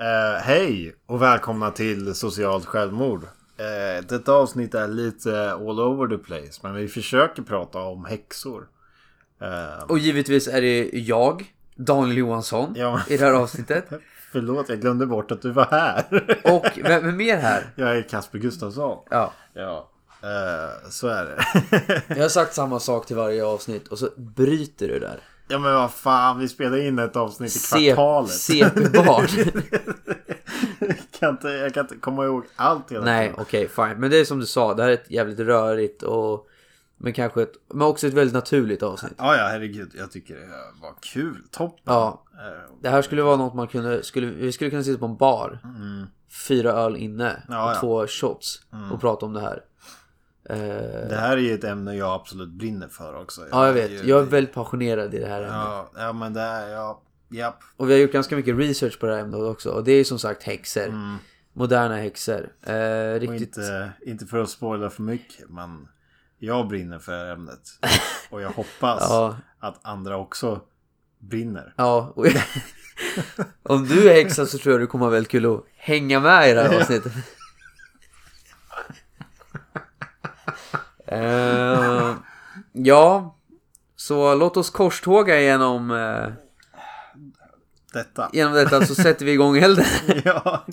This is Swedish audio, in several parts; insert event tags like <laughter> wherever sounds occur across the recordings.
Eh, hej och välkomna till Socialt Självmord. Eh, detta avsnitt är lite all over the place. Men vi försöker prata om häxor. Eh, Och givetvis är det jag, Daniel Johansson, Ja. i det här avsnittet. <laughs> förlåt, jag glömde bort att du var här. <laughs> Och vem är mer här? jag är Kasper Gustafsson. Ja, Ja, så är det. <laughs> jag har sagt samma sak till varje avsnitt och så bryter du där. Ja men vad fan, vi spelar in ett avsnitt i Se- kvartalet. CP-barn. jag, <laughs> kan inte, jag kan inte komma ihåg allt hela Nej, okej, fine. Men det är som du sa, det här är ett jävligt rörigt och... Men kanske ett... Men också ett väldigt naturligt avsnitt. Ja, ja, herregud. Jag tycker det var kul. Toppen. Ja. Eh, Det här skulle vara något man kunde... Skulle, vi skulle kunna sitta på en bar. Fyra öl inne. Mm. Ja, och ja. Mm. två shots. Och prata om det här. Eh, Det här är ju ett ämne jag absolut brinner för också. ja, jag vet. ju- Jag är väldigt passionerad i det här ämnet. Ja, ja men det är, ja, japp. Och vi har gjort ganska mycket research på det här ämnet också. Och det är som sagt häxor. Moderna häxor. Eh, Mm. Och riktigt... inte, inte för att spoila för mycket, men jag brinner för ämnet. <laughs> Och jag hoppas Ja. att andra också brinner. Ja. <laughs> Om du är häxa så tror jag du kommer ha väldigt kul att hänga med i det här <laughs> avsnittet. Eh, ja. Så låt oss korståga genom, eh, Detta. genom detta så sätter vi igång elden. <laughs> Ja.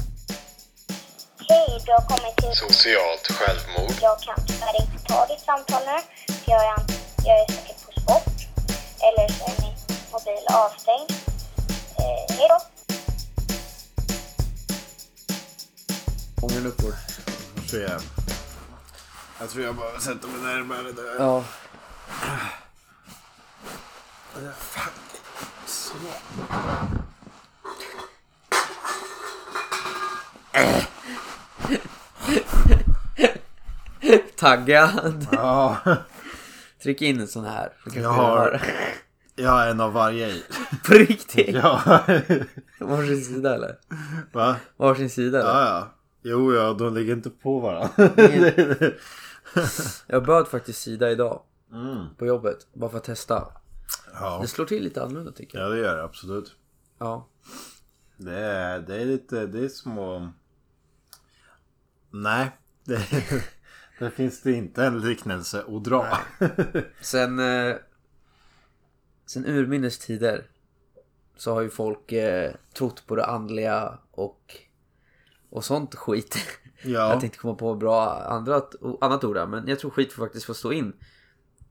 Hej, du har kommit till... Socialt självmord. Jag kan tyvärr inte ta ditt samtal nu. Jag är, jag är säkert på sport. Eller så är min mobil avstängd. Eh, hej då. Ången uppåt. Jag tror jag, tror jag bara sätter mig närmare där. Ja. Så. Taggad. Ja, Tryck in en sån här. så jag har, jag har en av varje i. På riktigt? Ja. Varsin sida eller? Va? Varsin sida eller? Ja, ja. Jo, ja, de ligger inte på varandra. <laughs> Jag böd faktiskt sida idag. Mm. På jobbet. Bara för att testa. Ja. Det slår till lite annorlunda tycker jag. ja, det gör det absolut. Ja. Det är, det är lite, det är små... Nej, det, <laughs> det finns det inte en liknelse att dra. Sen... Eh, sen urminnes tider. Så har ju folk eh, trott på det andliga och... Och sånt skit. <laughs> Ja, Jag tänkte komma på bra andra, annat ord där, men jag tror skit får faktiskt få stå in.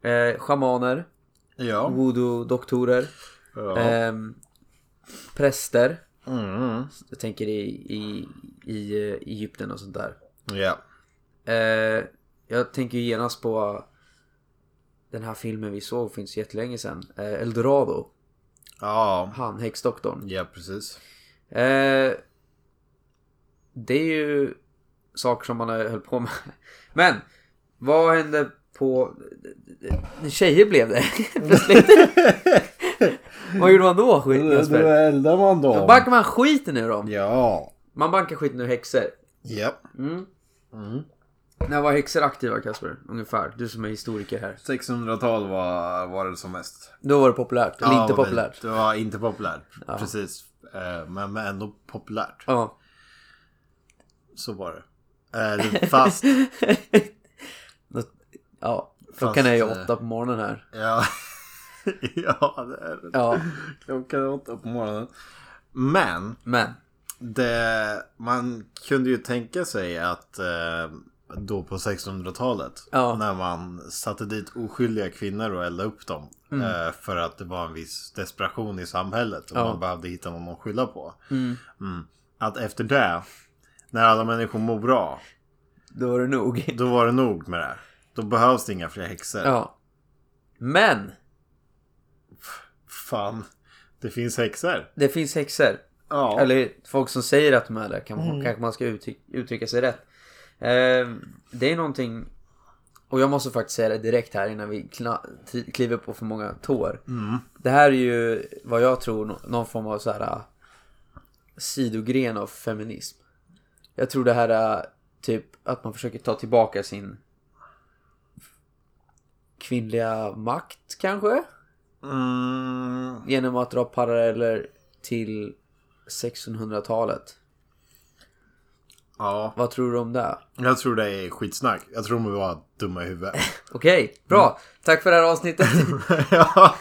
Eh, shamaner, ja. voodoo-doktorer, ja. ehm, präster. Mm. Jag tänker i, i, i eh, Egypten och sånt där. ja. Eh, jag tänker ju genast på den här filmen vi såg så jättelänge sedan. Eh, Eldorado. Ja, Han, häxdoktorn. ja precis. Eh, det är ju saker som man höll på med. <laughs> Men, vad hände på... Tjejer blev det <laughs> plötsligt. <laughs> vad gjorde man då? Skit, Jesper? eldar man Då dem. bankar man skiten ur dem. Ja. Man bankar skiten ur häxor. Ja. Mm. När var häxor aktiva Kasper? Ungefär. Du som är historiker här. 1600-tal var, var det som mest. Då var det populärt. Eller Ja, inte populärt. Det var inte populärt. Precis. Eh, Men, men ändå populärt. Ja. Så var det. Eh, Fast... <laughs> Ja. Klockan är ju eh, åtta på morgonen här. Ja. <laughs> ja, det är det. Ja. Klockan är åtta på morgonen. Men. Men. Det, man kunde ju tänka sig att eh, då på 1600-talet Ja. när man satte dit oskyldiga kvinnor och eldade upp dem eh, för att det var en viss desperation i samhället och Mm. Ja. man behövde hitta någon att skylla på. Mm. Mm. Att efter det, när alla människor mår bra, Då var det nog. <laughs> då var det nog med det. Då behövs det inga fler häxor. Ja. Men. Fan, det finns häxor. Det finns häxor. Ja. Eller folk som säger att de är det. Kan, Mm. Kanske man ska uttrycka, uttrycka sig rätt. Eh, det är någonting. Och jag måste faktiskt säga det direkt här innan vi kliver på för många tår. Mm. Det här är ju vad jag tror nå- någon form av så här äh, sidogren av feminism. Jag tror det här är typ att man försöker ta tillbaka sin kvinnliga makt kanske? Mm, Genom att dra paralleller till 1600-talet. Ja, Vad tror du om det? jag tror det är skitsnack. Jag tror de bara dumma i huvudet. <laughs> Okej, bra. Tack för det här avsnittet. <laughs> ja,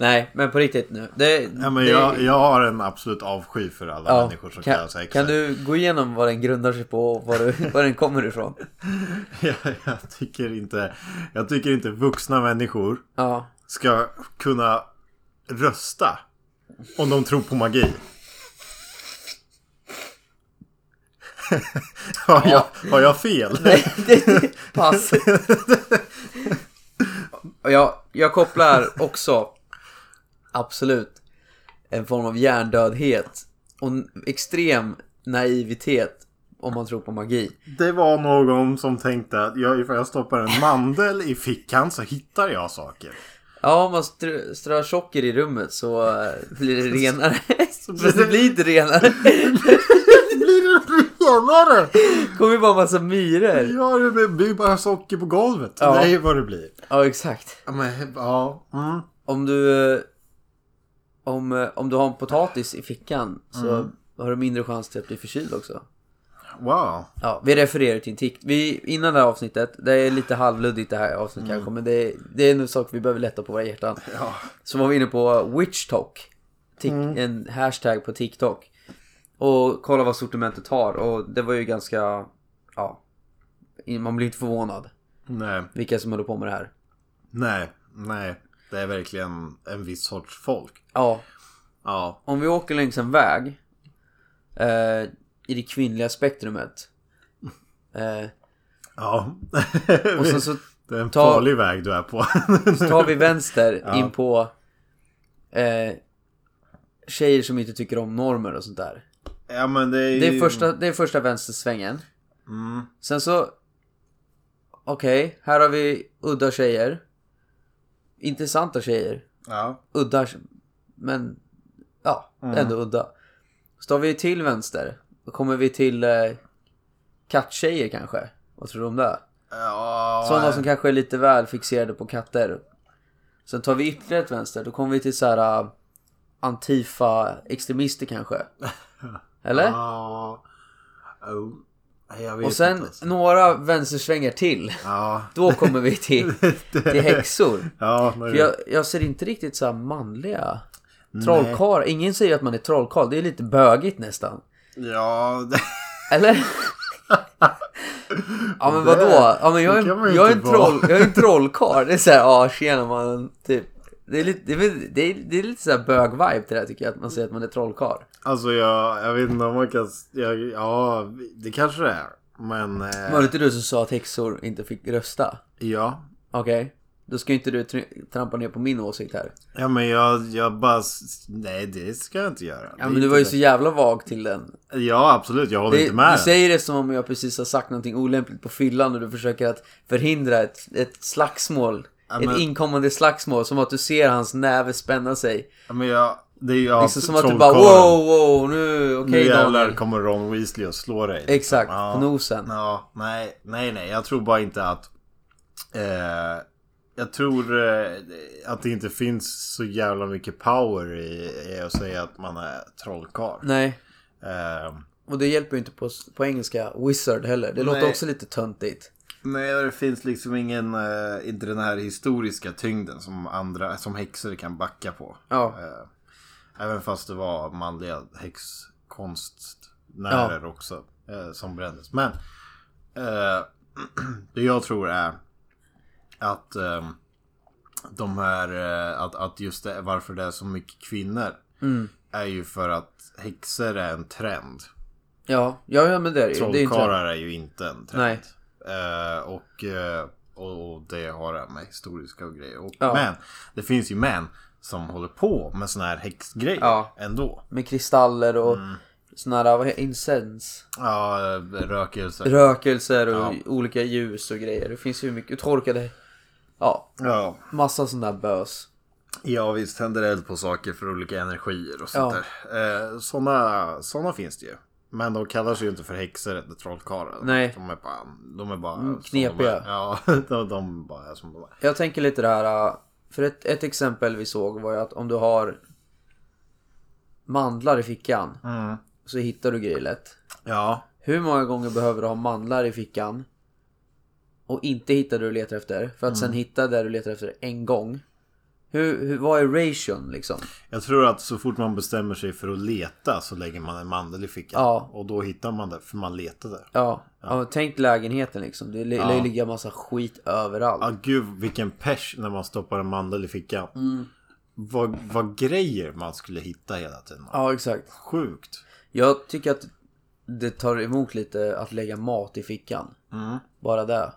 Nej, men på riktigt nu. Det, ja, men det, jag, jag har en absolut avsky för alla ja, människor som kan, kallar sig kan du gå igenom vad den grundar sig på och var, du, <laughs> var den kommer ifrån? <laughs> jag, jag, tycker inte, jag tycker inte vuxna människor Ja. ska kunna rösta om de tror på magi. <laughs> har, jag, har jag fel? Pass. Och jag, jag kopplar också absolut en form av hjärndödhet och en extrem naivitet om man tror på magi. Det var någon som tänkte att jag, ifall jag stoppar en mandel i fickan så hittar jag saker. Ja, om man strö, strör socker i rummet så eh, blir det <laughs> renare. Fast <laughs> det blir inte renare. <laughs> Blir det renare? Det kommer bara massa myror. Ja, det blir bara socker på golvet. Ja. Det är ju vad det blir. Ja, exakt. Ja, men, ja. Mm. Om du... Om, eh, om du har en potatis i fickan så har du mindre chans till att bli förkyld också. Wow. Ja, vi refererar till en TikTok. Vi, innan det här avsnittet, det är lite halvluddigt det här avsnittet kanske, men det är, det är en sak vi behöver lätta på våra hjärtan. <laughs> Ja. Så var vi inne på witchtalk. Tik- En hashtag på TikTok. Och kolla vad sortimentet har. Och det var ju ganska, ja. Man blir inte förvånad Nej. vilka som håller på med det här. Nej. Nej. Det är verkligen en viss sorts folk. Ja, Ja. om vi åker längs en väg. Eh, I det kvinnliga spektrumet. Eh, Ja. och sen så <laughs> det är en ta- farlig väg du är på. Så tar vi <laughs> vänster in på eh, tjejer som inte tycker om normer och sånt där. ja men det är ju... Det är första, det är första vänstersvängen. Mm. Sen så... Okej, här har vi udda tjejer. Intressanta tjejer. Ja. Udda, men... Ja, ändå udda. Så tar vi till vänster. Då kommer vi till eh, katttjejer kanske. Vad tror du om det? Ja. Sådana som kanske är lite väl fixerade på katter. Sen tar vi ytterligare ett vänster. Då kommer vi till så här uh, Antifa-extremister kanske. <laughs> Eller? Ja. Oh. Och sen alltså. några vänstersvängar till. Ja. <laughs> Då kommer vi till, <laughs> till häxor. Ja. För jag, jag ser inte riktigt så här manliga trollkarlar. Ingen säger att man är trollkarl. Det är lite bögigt nästan. Ja, det... Eller? <laughs> ja men vadå? Ja men jag är, jag är en troll, jag är en trollkarl. Det är såhär, ja tjena man, typ. Det är lite, det är, det är, det är lite såhär bög-vibe till det här tycker jag, att man säger att man är trollkarl. Alltså jag, jag vet inte om man kan... Jag, ja, det kanske det är. Men... Eh, Var det inte du som sa att häxor inte fick rösta? ja. Okej. Då ska ju inte du tr- trampa ner på min åsikt här. Ja, men jag, jag bara... Nej, det ska jag inte göra. Ja men du var ju det. så jävla vag till den. Ja, absolut. Jag håller Det, inte med. du säger det som om jag precis har sagt någonting olämpligt på fyllan och du försöker att förhindra ett, ett slagsmål. Ja, men- Ett inkommande slagsmål. Som att du ser hans näve spänna sig. Ja, men jag... Det är ju Liksom som att du bara wow, wow, nu, okej Nu jävlar Daniel. kommer Ron Weasley och slå dig. liksom. Exakt, Ja. på nosen. Ja, nej, nej, nej. Jag tror bara inte att... Eh, jag tror eh, att det inte finns så jävla mycket power i, i att säga att man är trollkarl. Nej, Eh, och det hjälper ju inte på, på engelska wizard heller. Det låter Nej. också lite töntigt. Nej, det finns liksom ingen... Eh, inte den här historiska tyngden som andra, som häxor kan backa på. Ja. Eh, även fast det var manliga häxkonstnärer också eh, som brändes. Men <clears throat> det jag tror är att de här, att, att just det, varför det är så mycket kvinnor Mm. är ju för att häxor är en trend. Ja, ja, ja men det är det. Trollkarlar är ju inte en trend. Nej. Eh, och, eh, och, och det har det med historiska och grejer. Och, Ja. Men det finns ju män som håller på med såna här häxgrejer Ja. ändå. Med kristaller och Mm. såna här, vad heter incens. Ja, eh, rökelse. Rökelser och Ja. olika ljus och grejer. Det finns ju mycket torkade. Ja, ja. massa sån där bös. ja, visst händer eld på saker för olika energier och sånt Ja. där. Eh, såna, såna finns det ju. Men de kallar sig ju inte för häxor eller trollkarlar. Nej. De är bara, de är bara Mm, knepiga. De är. Ja, <laughs> de, de bara är som de är. Jag tänker lite det här. äh, För ett, ett exempel vi såg var ju att om du har mandlar i fickan Mm. så hittar du grejer lätt. Ja, Hur många gånger behöver du ha mandlar i fickan och inte hitta det du letar efter för att sen hitta det du letar efter en gång? Hur, hur, vad är ration liksom? Jag tror att så fort man bestämmer sig för att leta så lägger man en mandel i fickan. Ja. Och då hittar man det för man letade. Ja, ja. tänk lägenheten liksom. Det lär ju ligga massa skit överallt. Ja gud vilken pers när man stoppar en mandel i fickan. Mm. Vad, vad grejer man skulle hitta hela tiden. Ja, exakt. Sjukt. Jag tycker att det tar emot lite att lägga mat i fickan. Bara det.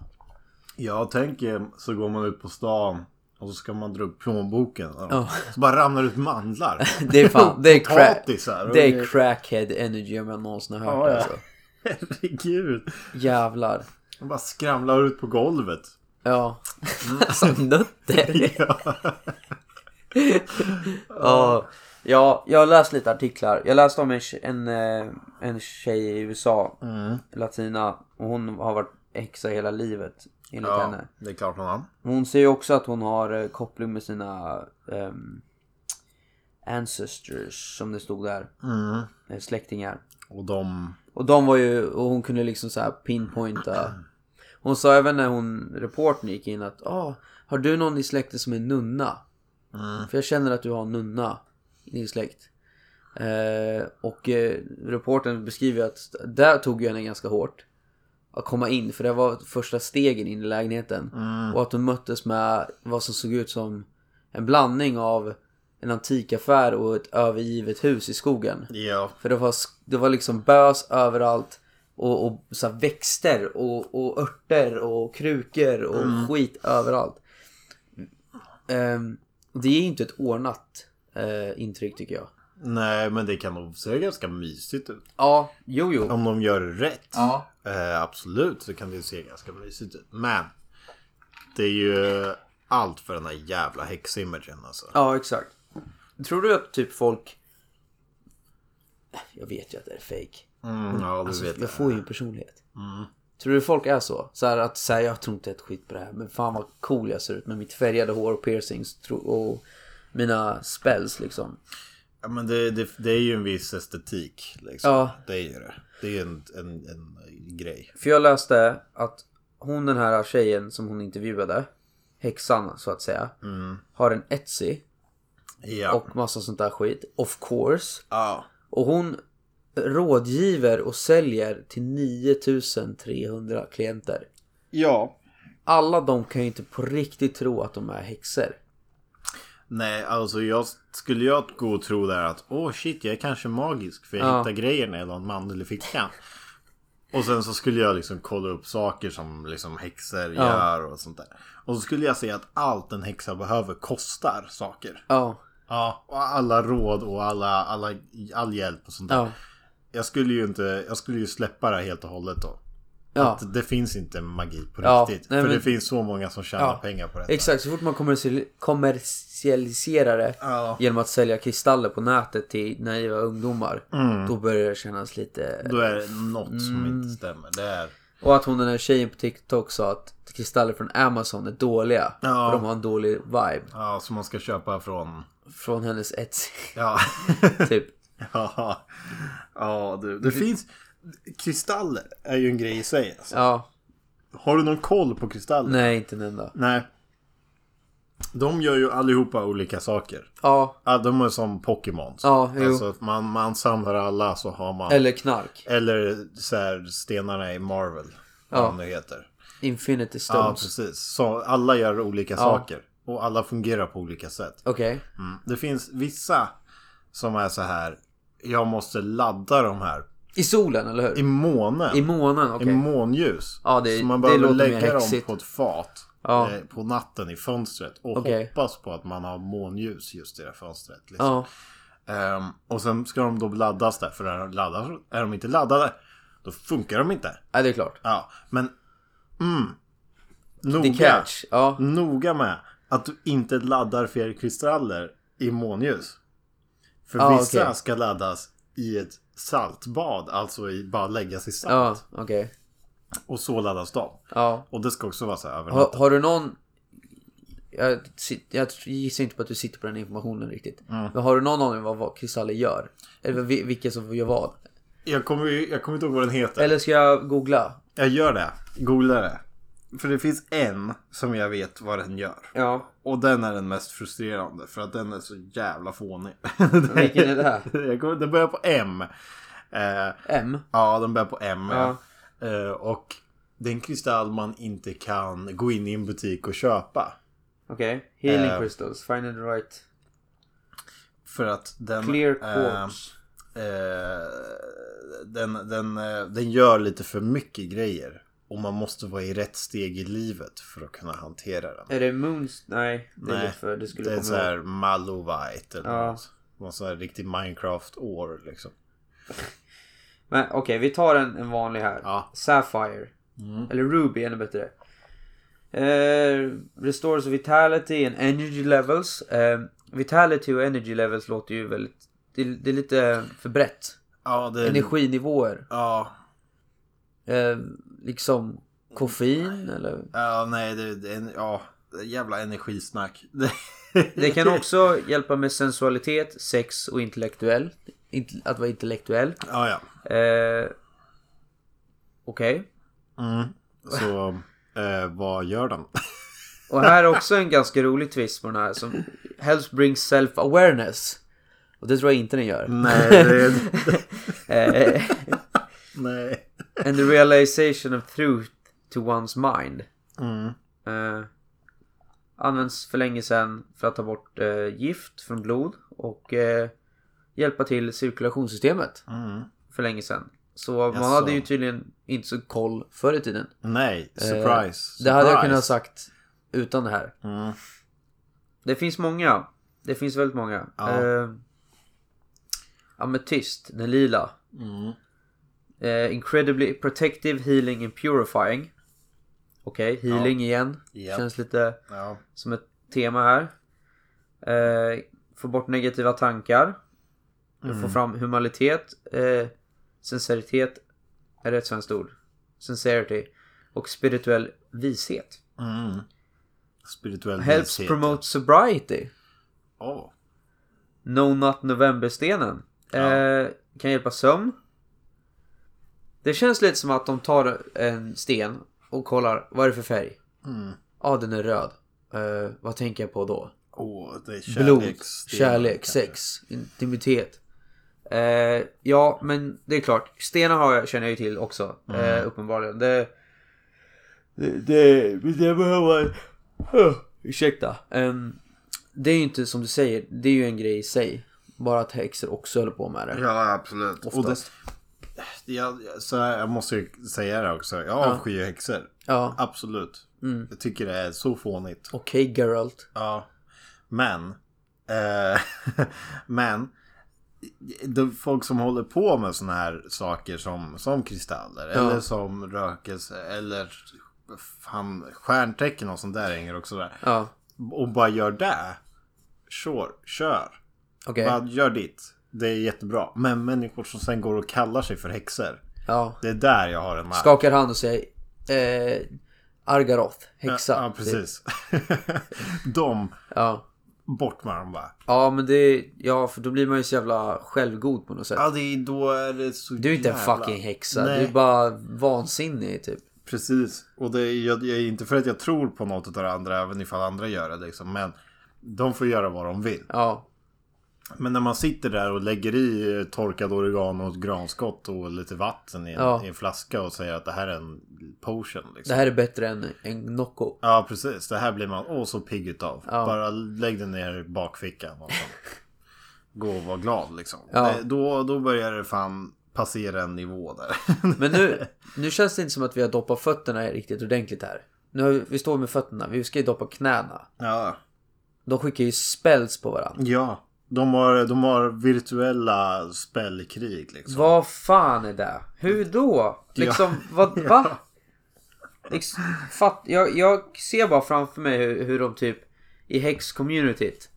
Jag tänker så går man ut på stan och så ska man dra upp plånboken. Ja. Så bara ramlar ut mandlar. <laughs> Det är fan, det är, crack, det är crackhead energy om jag någonsin har hört Ja, ja. alltså. <laughs> Herregud. Jävlar. De bara skramlar ut på golvet. Ja. <laughs> alltså nötter. Ja. Ja. ja, jag har läst lite artiklar. Jag läste om en, en, eh, en tjej i USA, Mm. latina. Och hon har varit häxa hela livet enligt ja, henne. det är klart hon har. Hon säger också att hon har eh, koppling med sina ehm, ancestors, som det stod där. Mm. Eh, Släktingar. Och de... Och de var ju, och hon kunde liksom så pinpointa. Hon sa även när hon, reportern gick in att ah, har du någon i släkten som är nunna? För jag känner att du har nunna i din släkt. Eh, och eh, reportern beskriver att där tog ju henne ganska hårt. Att komma in, för det var första stegen in i lägenheten. Och att hon möttes med vad som såg ut som en blandning av en antikaffär och ett övergivet hus i skogen. Ja. För det var, det var liksom bös överallt. Och, och så växter och, och örter och krukor och skit överallt. Ehm, det är inte ett ordnat eh, intryck tycker jag. Nej, men det kan nog se ganska mysigt ut. Ja, jo jo. Om de gör det rätt. Ja. Eh, absolut så kan det se ganska mysigt ut. Men. Det är ju allt för den här jävla häximagen alltså. Ja, exakt. Tror du att typ folk... Jag vet ju att det är fake. Mm, ja, du Alltså, vet jag det. får ju en personlighet. Tror du folk är så? Så här att säga jag tror inte ett skit på det här. Men fan vad cool jag ser ut med mitt färgade hår och piercings och mina spells liksom. Ja, men det, det, det är ju en viss estetik. Liksom. Ja. Det är ju det. Det är en, en, en grej. För jag läste att hon den här tjejen som hon intervjuade, häxan så att säga, har en Etsy Ja. och massa sånt där skit. Of course. ja. Och hon rådgiver och säljer till 9300 klienter. Ja. Alla de kan ju inte på riktigt tro att de är häxor. Nej, alltså jag skulle jag gå och tro där att åh shit, jag är kanske magisk för jag Ja. hittar grejer när jag har en mandel i fickan. Och sen så skulle jag liksom kolla upp saker som liksom häxor Ja. gör och sånt där. Och så skulle jag se att allt en häxa behöver kostar saker. Ja, Ja, och alla råd och alla, alla, all hjälp och sånt där. ja, Jag skulle ju inte, jag skulle ju släppa det helt och hållet då. Ja. Att det finns inte magi på Ja, riktigt. nej, för men- det finns så många som tjänar Ja, pengar på detta. Exakt, så fort man kommersial- kommersialiserar det genom att sälja kristaller på nätet till naiva ungdomar. Mm. Då börjar det kännas lite... Då är det något som Mm. inte stämmer. Det är... Och att hon den här tjejen på TikTok sa att kristaller från Amazon är dåliga. Ja. För de har en dålig vibe. Ja, som man ska köpa från... Från hennes Etsy. Ja. <laughs> typ. <laughs> ja. Ja, du. Det finns... Kristaller är ju en grej i sig. Alltså. Ja. Har du någon koll på kristaller? Nej, inte en enda. Nej. De gör ju allihopa olika saker. Ja. Ja, de är som Pokémons. Ja, jo. Alltså att man, man samlar alla så har man... Eller knark. Eller så här, stenarna i Marvel. Ja. Vad de heter. Infinity Ja, Stones. precis. Så alla gör olika saker. Och alla fungerar på olika sätt. Okej. Mm. Det finns vissa som är så här. Jag måste ladda de här I solen, eller hur? i månen. I månen, okej. I månljus. Ja, det- så man behöver lägga dem på ett fat. Ja. Eh, på natten i fönstret. Och Okej. hoppas på att man har månljus just i det fönstret. Liksom. Ja. Ehm, och sen ska de då laddas där. För är de, är de inte laddade. Då funkar de inte. ja, det är klart. Ja, men... Mm, noga. Ja. noga med att du inte laddar fjärrkristaller i månljus. För Ah, vissa okej. ska laddas i ett saltbad, alltså i, bara läggas i salt. Ja, okej. Och så laddas de. Ja. Och det ska också vara så här över Har, du någon... Jag, jag gissar inte på att du sitter på den informationen riktigt. Mm. Men har du någon aning om vad, kristaller gör? Eller vi- vilka som gör vad? Jag kommer, jag kommer inte ihåg vad den heter. Eller ska jag googla? Jag gör det. Googla det. För det finns en som jag vet vad den gör. Ja. Och den är den mest frustrerande för att den är så jävla fånig. Vilken är det här? <laughs> Den börjar på M. Eh, M? ja, den börjar på M. Ja. Ja. Eh, och det är en kristall man inte kan gå in i en butik och köpa. Okej. Healing Eh. crystals. Finding the right. För att den... Clear eh, quartz. eh, den, den, eh, den gör lite för mycket grejer. Och man måste vara i rätt steg i livet för att kunna hantera den. är det moons? Nej. Det är Nej, för... Det skulle Det är så här Malovite eller Ja. något. Någon sån här riktig Minecraft-år liksom. <laughs> Men okej, vi tar en, en vanlig här. Ja. Sapphire. Mm. Eller Ruby ännu bättre. Eh, restores vitality and energy levels. Eh, vitality och energy levels låter ju väldigt... Det, det är lite för brett. Ja, det är... Energinivåer. Ja, Eh, liksom koffein eller? ja nej det, det ja, jävla energisnack. <laughs> Det kan också hjälpa med sensualitet, sex och intellektuell. Int- att vara intellektuell. ja, ja. Eh, Okej. Mm. Så eh, vad gör den? <laughs> Och här är också en ganska rolig twist på den här som helps bring self-awareness. Och det tror jag inte den gör. nej, det. <laughs> Eh, nej. And the realization of truth to one's mind. Mm. Eh, används för länge sedan för att ta bort eh, gift från blod och eh, hjälpa till cirkulationssystemet. Mm. För länge sedan. Så man Jaså. hade ju tydligen inte så koll förr i tiden. Nej, surprise. Det hade jag Surprise. kunnat ha sagt utan det här. Mm. Det finns många. Det finns väldigt många. Ja. Amethyst, den lila. Mm. Eh, incredibly protective, healing and purifying. Okej, healing igen. Japp. Känns lite Ja. som ett tema här. Eh, få bort negativa tankar. Få fram humanitet. Eh, sinceritet är ett svenskt ord. Sincerity. Och spirituell vishet. Mm. Spirituell Helps vishet. promote sobriety. Åh. No Nut November-stenen. Eh, kan hjälpa sömn. Det känns lite som att de tar en sten och kollar vad är det för färg. Ja, Mm. ah, den är röd. Eh, vad tänker jag på då? Är Blod, kärlek, kanske. sex, intimitet. Eh, ja, men det är klart. Stenar har jag, känner jag ju till också. Mm. Eh, uppenbarligen. Det... Det... Det, det behöver... Uh, ursäkta. Ehm, det är ju inte som du säger. Det är ju en grej i sig. Bara att häxor också håller på med det. Ja, absolut. Och Oftast. Jag, så här, jag måste ju säga det också. Jag avskyr häxor. Ja. Absolut. Jag tycker det är så fånigt. Okej, Geralt. Ja. Men. Eh, <laughs> men. De folk som håller på med såna här saker som, som kristaller. Eller som rökelse. Eller fan, stjärntecken och sånt där hänger också där. Ja. Och bara gör det. Sure, kör. Okej. Bara gör ditt. Det är jättebra. Men människor som sen går och kallar sig för häxor. Ja. Det är där jag har en mark. Skakar hand och säger eh, Argaroth, häxa. Ja, precis. <laughs> De, Ja. bort med dem bara. ja, men det... Ja, för då blir man ju så jävla självgod på något sätt. Ja, det är, då är det så Du är inte en jävla- fucking häxa. Nej. Du är bara vansinnig typ. Precis. Och det är, jag, jag är inte för att jag tror på något av det andra, även ifall andra gör det liksom. Men de får göra vad de vill. Ja. Men när man sitter där och lägger i eh, torkad oregano och granskott och lite vatten i en, Ja. i en flaska och säger att det här är en potion. Liksom. Det här är bättre än en Nocco. Ja, precis. Det här blir man åh så pigg utav. Ja. Bara lägg den ner i bakfickan. Och. Gå och var glad liksom. Ja. Det, då, då börjar det fan passera en nivå där. <laughs> Men nu, nu känns det inte som att vi har doppat fötterna riktigt ordentligt här. Nu har vi, vi står med fötterna. Vi ska ju doppa knäna. ja. De skickar ju spells på varandra. Ja. De har, de har virtuella spellkrig liksom. Vad fan är det? Hur då? Liksom, vad, <laughs> va? Liksom, fatt, jag, jag ser bara framför mig hur, hur de typ i häx-communityt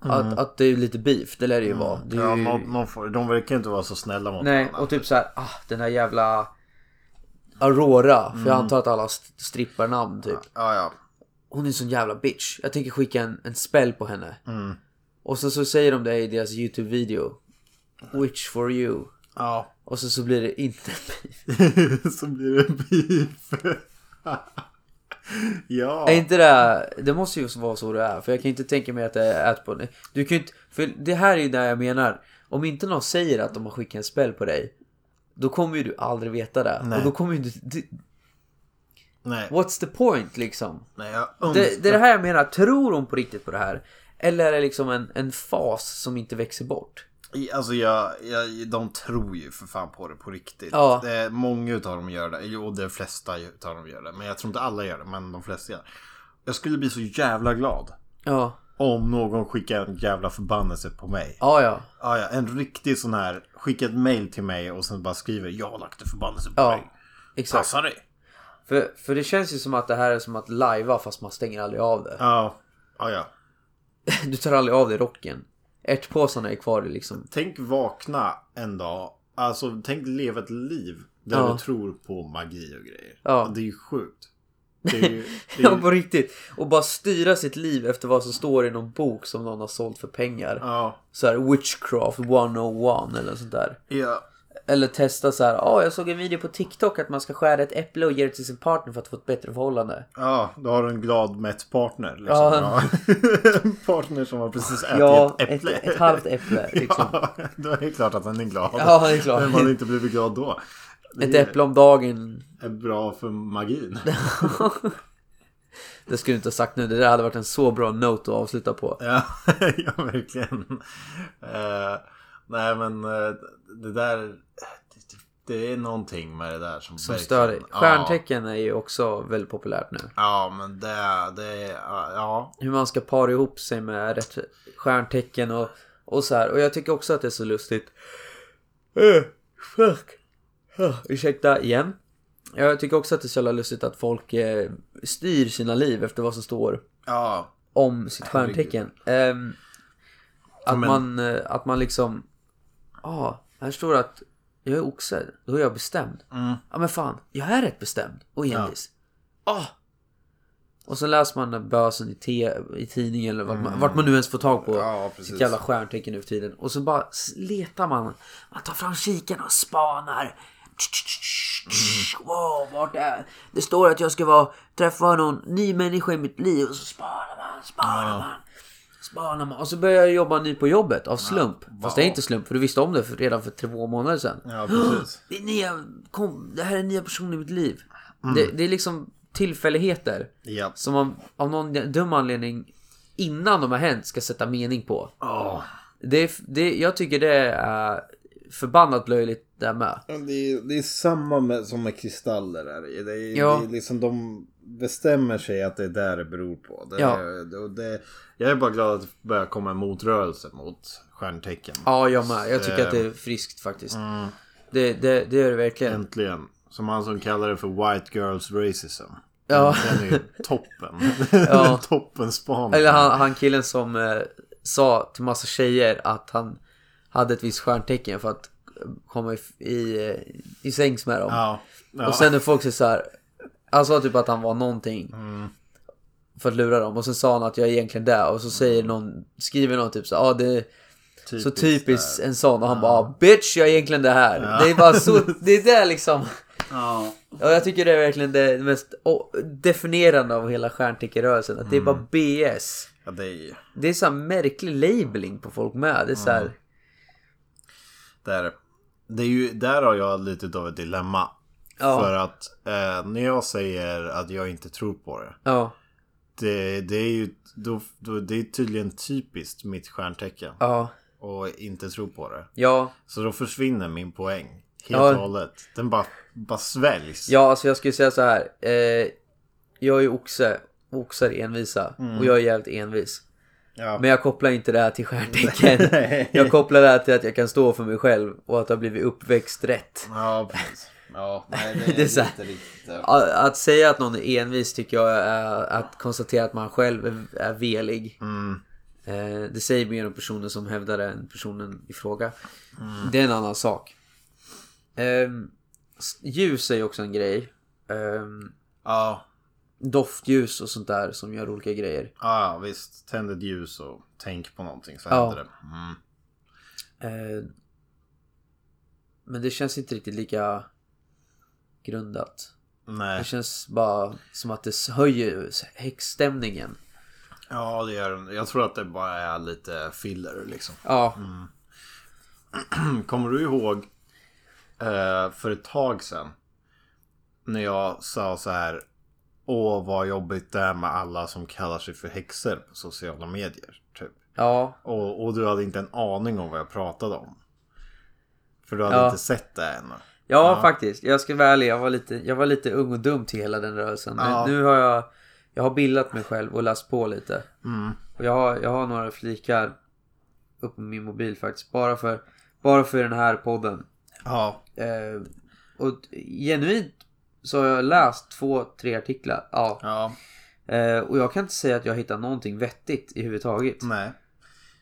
att, att det är lite beef, det lär det ju vara. Det Ja, ju, någon, någon får, de verkar inte vara så snälla mot nej, varandra. och typ så här, ah, den här jävla Aurora, för jag antar att alla st- stripparnamn typ. Ja, ja. Hon är en sån jävla bitch. Jag tänker skicka en, en spell på henne. Mm. Och så, så säger de det i deras YouTube-video. Witch for you. Ja. Och så, så blir det inte beef. <laughs> så blir det beef. <laughs> ja. Är inte det, det måste ju vara så det är. För jag kan inte tänka mig att det är ät på. Du kan inte, för det här är ju det jag menar. Om inte någon säger att de har skickat en spel på dig. Då kommer ju du aldrig veta det. Nej. Och då kommer ju du, du... Nej. What's the point liksom? Nej, Det, det är det här jag menar. Tror hon på riktigt på det här? Eller är det liksom en, en fas som inte växer bort? Alltså jag, jag, de tror ju för fan på det på riktigt. Ja. Det är, många utav dem gör det. Jo, de flesta utav dem gör det. Men jag tror inte alla gör det, men de flesta gör det. Jag skulle bli så jävla glad. Ja. Om någon skickar en jävla förbannelse på mig. Ja, ja. Ja, ja, en riktig sån här. Skicka ett mail till mig och sen bara skriver jag har lagt en förbannelse på Ja. dig. Exakt. Passa dig. För, för det känns ju som att det här är som att lajva fast man stänger aldrig av det. Ja, ja, ja. <laughs> Du tar aldrig av dig rocken. Ärtpåsarna är kvar liksom. Tänk vakna en dag. Alltså tänk leva ett liv. Där Ja. du tror på magi och grejer. Ja. Det är ju sjukt. Det är ju, <laughs> det är Ja, på riktigt. Och bara styra sitt liv efter vad som står i någon bok som någon har sålt för pengar. ja, Så här Witchcraft 101 eller sånt där. ja. Eller testa så här, ja jag såg en video på TikTok att man ska skära ett äpple och ge det till sin partner för att få ett bättre förhållande. Ja, då har du en glad mätt partner. Liksom. Ja. <laughs> En partner som har precis ätit Ja, ett ett, äpple. ett halvt äpple <laughs> liksom. Ja, då är det klart att den är glad. Ja, det är klart. Vem hade inte blivit glad då? Det Ett äpple om dagen. är bra för magin. <laughs> Det skulle du inte ha sagt nu, det där hade varit en så bra note att avsluta på. Ja, ja verkligen. Eh, nej men eh, det där, det, är någonting med det där som, Som stör dig. Ja, Stjärntecken är ju också väldigt populärt nu. ja men det, det, ja. Hur man ska para ihop sig med rätt stjärntecken och, och så här. Och jag tycker också att det är så lustigt. Uh, fuck. Uh, ursäkta igen. Jag tycker också att det är så jävla lustigt att folk eh, styr sina liv efter vad som står Ja, om sitt stjärntecken. Ehm, att, Men- man, eh, att man liksom... Ja, ah, här står det att jag är oxe. Då är jag bestämd. Mm. Ja men fan, jag är rätt bestämd och envis. Ah! Och så läser man den bösen i, te, i tidningen eller vart man, vart man nu ens får tag på Mm. Ja, precis. sitt jävla stjärntecken nu för tiden. Och så bara letar man. Man tar fram kikaren och spanar. Wow, vart är det? står att jag ska vara, träffa någon ny människa i mitt liv. Och så spanar man, spanar man. Man. Och så börjar jag jobba ny på jobbet av slump. Fast det är inte slump för du visste om det för, redan för två månader sedan. ja precis. <gasps> Det, är nya, kom, det här är nya personer i mitt liv. Mm. Det, det är liksom tillfälligheter. Ja. Som man av någon dum anledning innan de har hänt ska sätta mening på. Åh. Det, det, jag tycker det är förbannat löjligt där med. Det är, det är samma med, som med kristaller. Är det, det, är, Ja. det är liksom de bestämmer sig att det är där det beror på. Det, Ja. det, det, jag är bara glad att det börjar komma en motrörelse mot stjärntecken. Ja, jag med. Jag tycker att det är friskt faktiskt. Det, det, det gör det verkligen. Äntligen. Som han som kallar det för White Girls Racism. Ja. Den är ju <laughs> toppen. Ja. <laughs> toppen span. Eller han, han killen som eh, sa till massa tjejer att han hade ett visst stjärntecken för att eh, komma i, i, eh, i sängs med dem. Ja. ja. Och sen när folk säger så här. Han sa typ att han var någonting. För att lura dem. Och sen sa han att jag är egentligen där. Och så säger någon, skriver någon typ så ja ah, det är så typiskt en sån. Och han bara ah, bitch jag är egentligen det här. Det är bara så, <laughs> det är det liksom. Ja. Och jag tycker det är verkligen det mest definierande av hela stjärnteckerörelsen. Att det är bara BS. ja, det är Det är så märklig labeling på folk med. Det är så här, där. Det är ju, där har jag lite av ett dilemma. Ja. För att eh, när jag säger att jag inte tror på det. ja, Det, det är ju då, då, det är tydligen typiskt mitt stjärntecken. ja, Och inte tro på det. ja. Så då försvinner min poäng. Helt Ja. och hållet. Den bara, bara sväljs. Ja, alltså jag skulle säga så här. Eh, jag är ju oxe. Oxar är envisa. Och jag är jävligt envis. Ja. Men jag kopplar inte det här till stjärntecken. <laughs> jag kopplar det här till att jag kan stå för mig själv. Och att jag har blivit uppväxt rätt. Ja, precis. Ja, nej, <laughs> det är, Det är så här- riktigt... eh, Att, säga att någon är envis tycker jag är att konstatera att man själv är, velig. Mm. Eh, det säger mer om personen som hävdar det än personen i fråga. Det är en annan sak. Ehm, ljus är ju också en grej. Ehm, Ja, doftljus och sånt där som gör olika grejer. ja, visst. Tänd ett ljus och tänk på någonting så Ja. händer det. Mm. Eh, Men det känns inte riktigt lika grundat. Det Nej. känns bara som att det höjer häxstämningen. Ja, det gör den. Jag tror att det bara är lite filler liksom. Ja, <clears throat> Kommer du ihåg eh, för ett tag sedan när jag sa så här Åh vad jobbigt det är med alla som kallar sig för häxor på sociala medier. Typ. ja, Och, och du hade inte en aning om vad jag pratade om. För du hade Ja. inte sett det ännu. Ja, faktiskt. Jag ska vara ärlig, jag var, lite, jag var lite ung och dum till hela den rörelsen. Men Ja. nu har jag, jag har bildat mig själv och läst på lite. Mm. Och jag har, jag har några flikar upp på min mobil faktiskt. Bara för, bara för den här podden. Ja. Eh, och genuint så har jag läst två, tre artiklar. Ja. Ja. Eh, och jag kan inte säga att jag hittat någonting vettigt i huvud taget. Nej.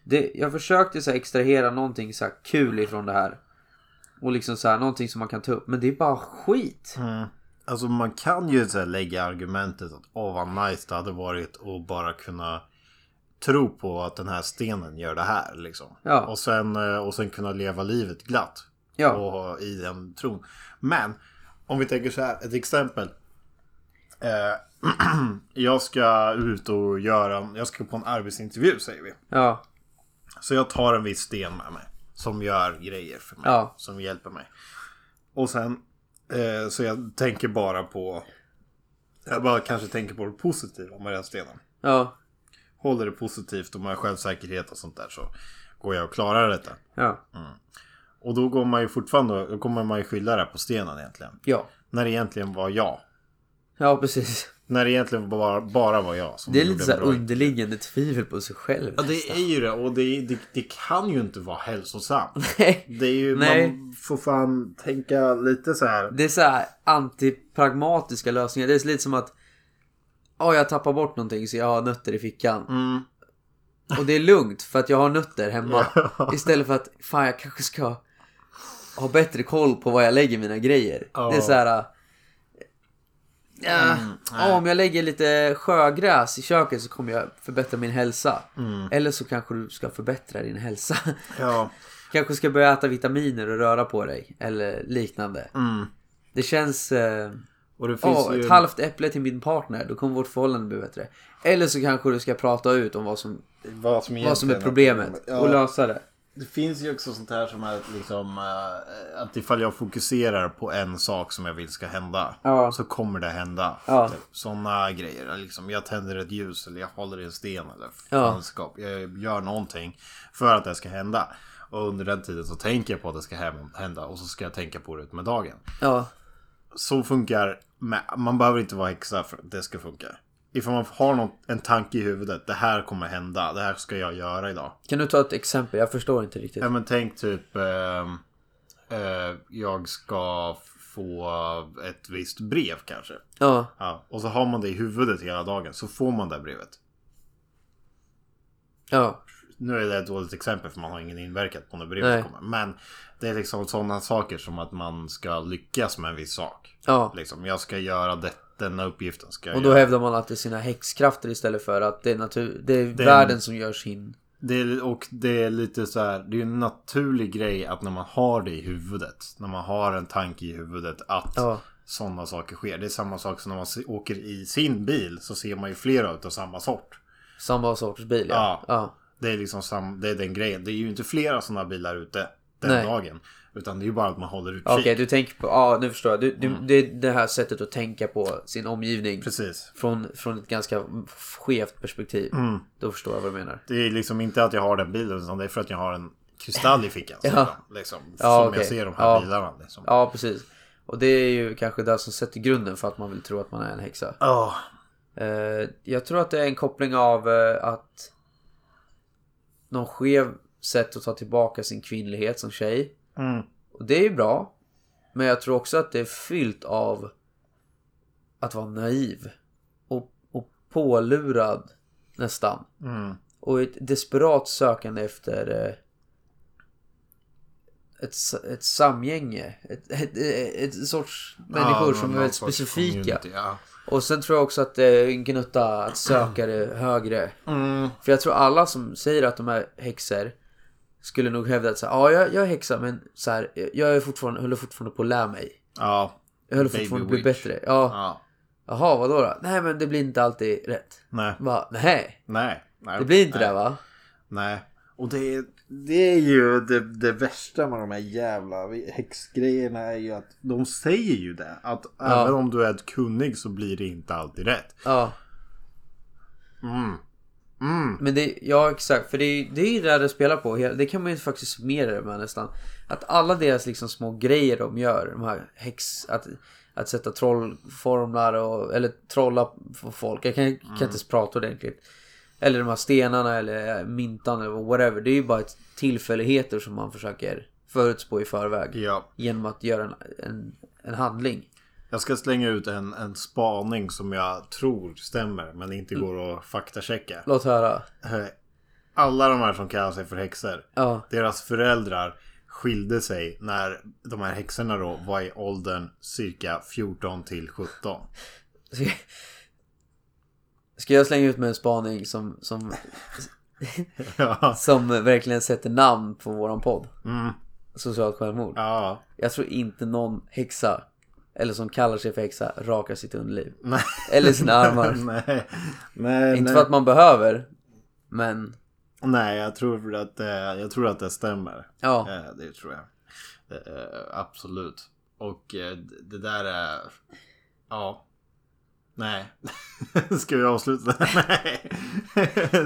Det, jag försökte så extrahera någonting så här, kul ifrån det här. Och liksom så här, någonting som man kan ta upp. Men det är bara skit. Mm. Alltså man kan ju så lägga argumentet att åh vad nice det hade varit att bara kunna tro på att den här stenen gör det här liksom. Ja. Och, sen, eh, och sen kunna leva livet glatt. Ja. Och i den tron. Men om vi tänker så här, ett exempel. Eh, <clears throat> jag ska ut och göra, jag ska på en arbetsintervju säger vi. Ja. Så jag tar en viss sten med mig. Som gör grejer för mig. Ja. Som hjälper mig. Och sen eh, så jag tänker bara på. Jag bara kanske tänker på det positiva med den stenen. Ja. Håller det positivt och med självsäkerhet och sånt där så går jag och klarar detta. Ja. Och då går man ju fortfarande, då kommer man ju skylla det på stenen egentligen. Ja. När det egentligen var jag. Ja, precis. När det egentligen bara, bara var jag som Det är lite så här underliggande tvivel på sig själv. Ja det är ju det och det, det, det kan ju inte vara hälsosamt. <laughs> Nej. Det är ju, Nej. man får fan tänka lite så här. Det är så här antipragmatiska lösningar. Det är lite som att Ja, jag tappar bort någonting så jag har nötter i fickan. Mm. Och det är lugnt för att jag har nötter hemma. <laughs> Istället för att fan jag kanske ska ha bättre koll på var jag lägger mina grejer. Ja. Det är så här. Ja, Mm, om jag lägger lite sjögräs i köket så kommer jag förbättra min hälsa. Mm. Eller så kanske du ska förbättra din hälsa. Ja. <laughs> kanske ska börja äta vitaminer och röra på dig. Eller liknande. Mm. Det känns... Eh, Och det finns Åh, ju... ett halvt äpple till min partner, då kommer vårt förhållande bli bättre. Eller så kanske du ska prata ut om vad som, vad som, vad som är problemet Ja. och lösa det. Det finns ju också sånt här som är liksom eh, att ifall jag fokuserar på en sak som jag vill ska hända Ja. så kommer det hända. Ja. Sådana grejer. Liksom, jag tänder ett ljus eller jag håller i en sten eller Ja. fanskap. Jag gör någonting för att det ska hända. Och under den tiden så tänker jag på att det ska hända och så ska jag tänka på det med dagen. Ja, Så funkar med, man behöver inte vara häxa för att det ska funka. Ifall man har någon, en tanke i huvudet, det här kommer hända, det här ska jag göra idag. kan du ta ett exempel? Jag förstår inte riktigt. Ja men tänk typ ehm, eh, Jag ska få ett visst brev kanske. Ja, Ja, och så har man det i huvudet hela dagen så får man det här brevet. ja, Nu är det ett dåligt exempel för man har ingen inverkat på när brevet Nej. kommer. Men det är liksom sådana saker som att man ska lyckas med en viss sak. ja. Liksom, jag ska göra det, denna uppgiften. Ska jag Och då göra. hävdar man att det är sina häxkrafter istället för att det är, natur- det är är- världen som gör sin... Det är, och det är lite så här, det är en naturlig grej att när man har det i huvudet, när man har en tanke i huvudet att Ja. sådana saker sker. Det är samma sak som när man åker i sin bil så ser man ju flera av samma sort. Samma sorts bil ja. Ja. ja. Det är liksom sam, det är den grejen. Det är ju inte flera sådana bilar ute den Nej. dagen. Utan det är ju bara att man håller utkik. Okej, du tänker på... Ja, nu förstår jag. Du, du, Mm. Det är det här sättet att tänka på sin omgivning. Precis. Från, från ett ganska skevt perspektiv. Mm. Då förstår jag vad du menar. Det är liksom inte att jag har den bilen utan det är för att jag har en kristall i fickan. <laughs> Ja. Liksom, Ja, som okej. jag ser de här Ja. bilarna. Liksom. Ja, precis. Och det är ju kanske det som sätter grunden för att man vill tro att man är en häxa. Ja. Eh, jag tror att det är en koppling av eh, att någon skev sätt att ta tillbaka sin kvinnlighet som tjej. Mm. Och det är ju bra. Men jag tror också att det är fyllt av att vara naiv. Och, och pålurad nästan. Mm. Och ett desperat sökande efter eh, ett, ett samgänge. Ett, ett, ett, sorts människor Ja, som är väldigt specifika. Ja. Och sen tror jag också att det är en gnutta att söka det högre. Mm. För jag tror alla som säger att de är häxor skulle nog hävda att så här, ja, jag, jag är häxa men så här, jag är fortfarande, håller fortfarande på att lära mig. Ja. Jag håller fortfarande på att bli bättre. Ja. Ja. Jaha, vadå då? Nej men det blir inte alltid rätt. Nej. Va? Nej, Nej. Nej. det blir inte Nej. det va? Nej. Och det är, det är ju det, det värsta med de här jävla häxgrejerna är ju att de säger ju det. Att Ja. även om du är kunnig så blir det inte alltid rätt. Ja. Mm. Mm. Men det, ja exakt, för det, är- det är ju det det spelar på. Det kan man ju faktiskt summera det med nästan. Att alla deras liksom små grejer de gör, de här häx, att, att sätta trollformlar och, eller trolla på folk. Jag kan, kan inte ens prata ordentligt. Eller de här stenarna eller myntan eller whatever. Det är ju bara tillfälligheter som man försöker förutspå i förväg. Ja. Genom att göra en, en, en handling. Jag ska slänga ut en, en spaning som jag tror stämmer men inte går att faktachecka. Låt höra. Eh, Alla de här som kallar sig för häxor. Ja. Deras föräldrar skilde sig när de här häxorna då var i åldern cirka 14 till 17. Ska, ska jag slänga ut med en spaning som, som, <laughs> Ja. som verkligen sätter namn på våran podd? Mm. Socialt självmord. Ja. Jag tror inte någon häxa, eller som kallar sig för häxa, rakar sitt underliv. <laughs> Nej. Eller sina armar. <laughs> nej. Nej, inte nej. för att man behöver, men nej, jag tror att det, jag tror att det stämmer. ja. Eh, Det tror jag. Eh, Absolut. Och eh, det där är... Ja. Nej. <laughs> Ska vi avsluta? Nej.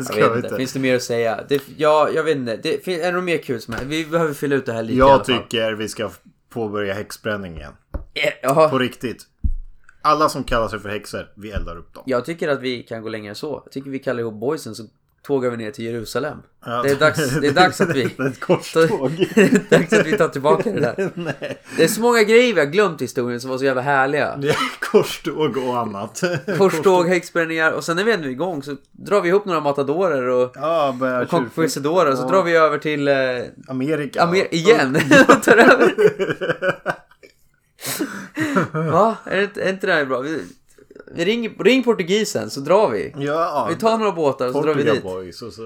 Ska Jag vet inte. Finns det mer att säga? Det, ja, jag vet inte. Det, är det något mer kul som är? Vi behöver fylla ut det här lite i alla Jag fall. tycker vi ska påbörja häxbränning Eh, Ja, På riktigt. Alla som kallar sig för häxor, vi eldar upp dem. jag tycker att vi kan gå längre än så. Jag tycker vi kallar ihop boysen så tågar vi ner till Jerusalem. Ja, Det är dags, det är <laughs> dags att vi... Det <laughs> är ett korståg. <laughs> det är dags att vi tar tillbaka det där. Nej. Det är så många grejer vi har glömt i historien som var så jävla härliga. Korståg och annat. Korståg, häxbränningar och sen när vi är igång så drar vi ihop några matadorer och, Ja, och och så drar vi över till eh, Amerika. Amer- igen och tar över. Va? Är, det, inte- är inte det här bra? Vi, vi ringer, ring portugisen så drar vi. Ja, Vi tar några båtar och så drar vi dit. Boys och så,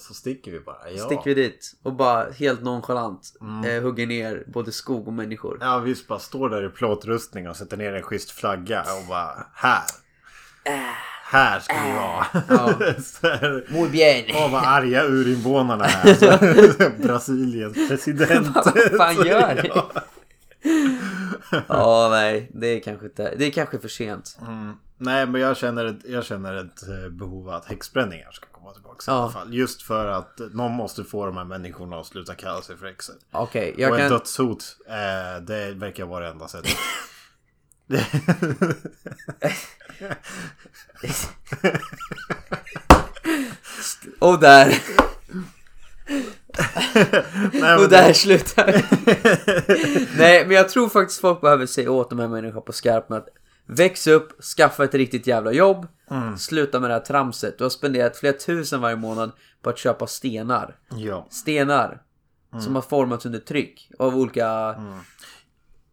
så sticker vi bara. Ja. Sticker vi dit och bara helt nonchalant Mm. eh, hugger ner både skog och människor. Ja, vi bara står där i plåtrustning och sätter ner en schysst flagga och bara här. Här ska vi vara. Ja. <laughs> Här, Muy bien. Åh, vad arga urinvånarna är. <laughs> <laughs> Brasiliens president. Vad fan gör ni? <laughs> ja. Nej, det är kanske inte, det är kanske för sent. Mm. Nej, men jag känner, ett, jag känner ett eh, behov att häxbränningar ska komma tillbaka i Ja. alla fall. Just för att någon måste få de här människorna att sluta kalla sig för häxor. Okej, och jag ett kan... dödshot, eh, det verkar vara det enda sättet. <laughs> Och där, <laughs> Nej, och där slutar <laughs> Nej, men jag tror faktiskt folk behöver säga åt de här människorna på skarpt med att Väx upp, skaffa ett riktigt jävla jobb, sluta med det här tramset. Du har spenderat flera tusen varje månad på att köpa stenar. Ja, Stenar. Som har formats under tryck av olika...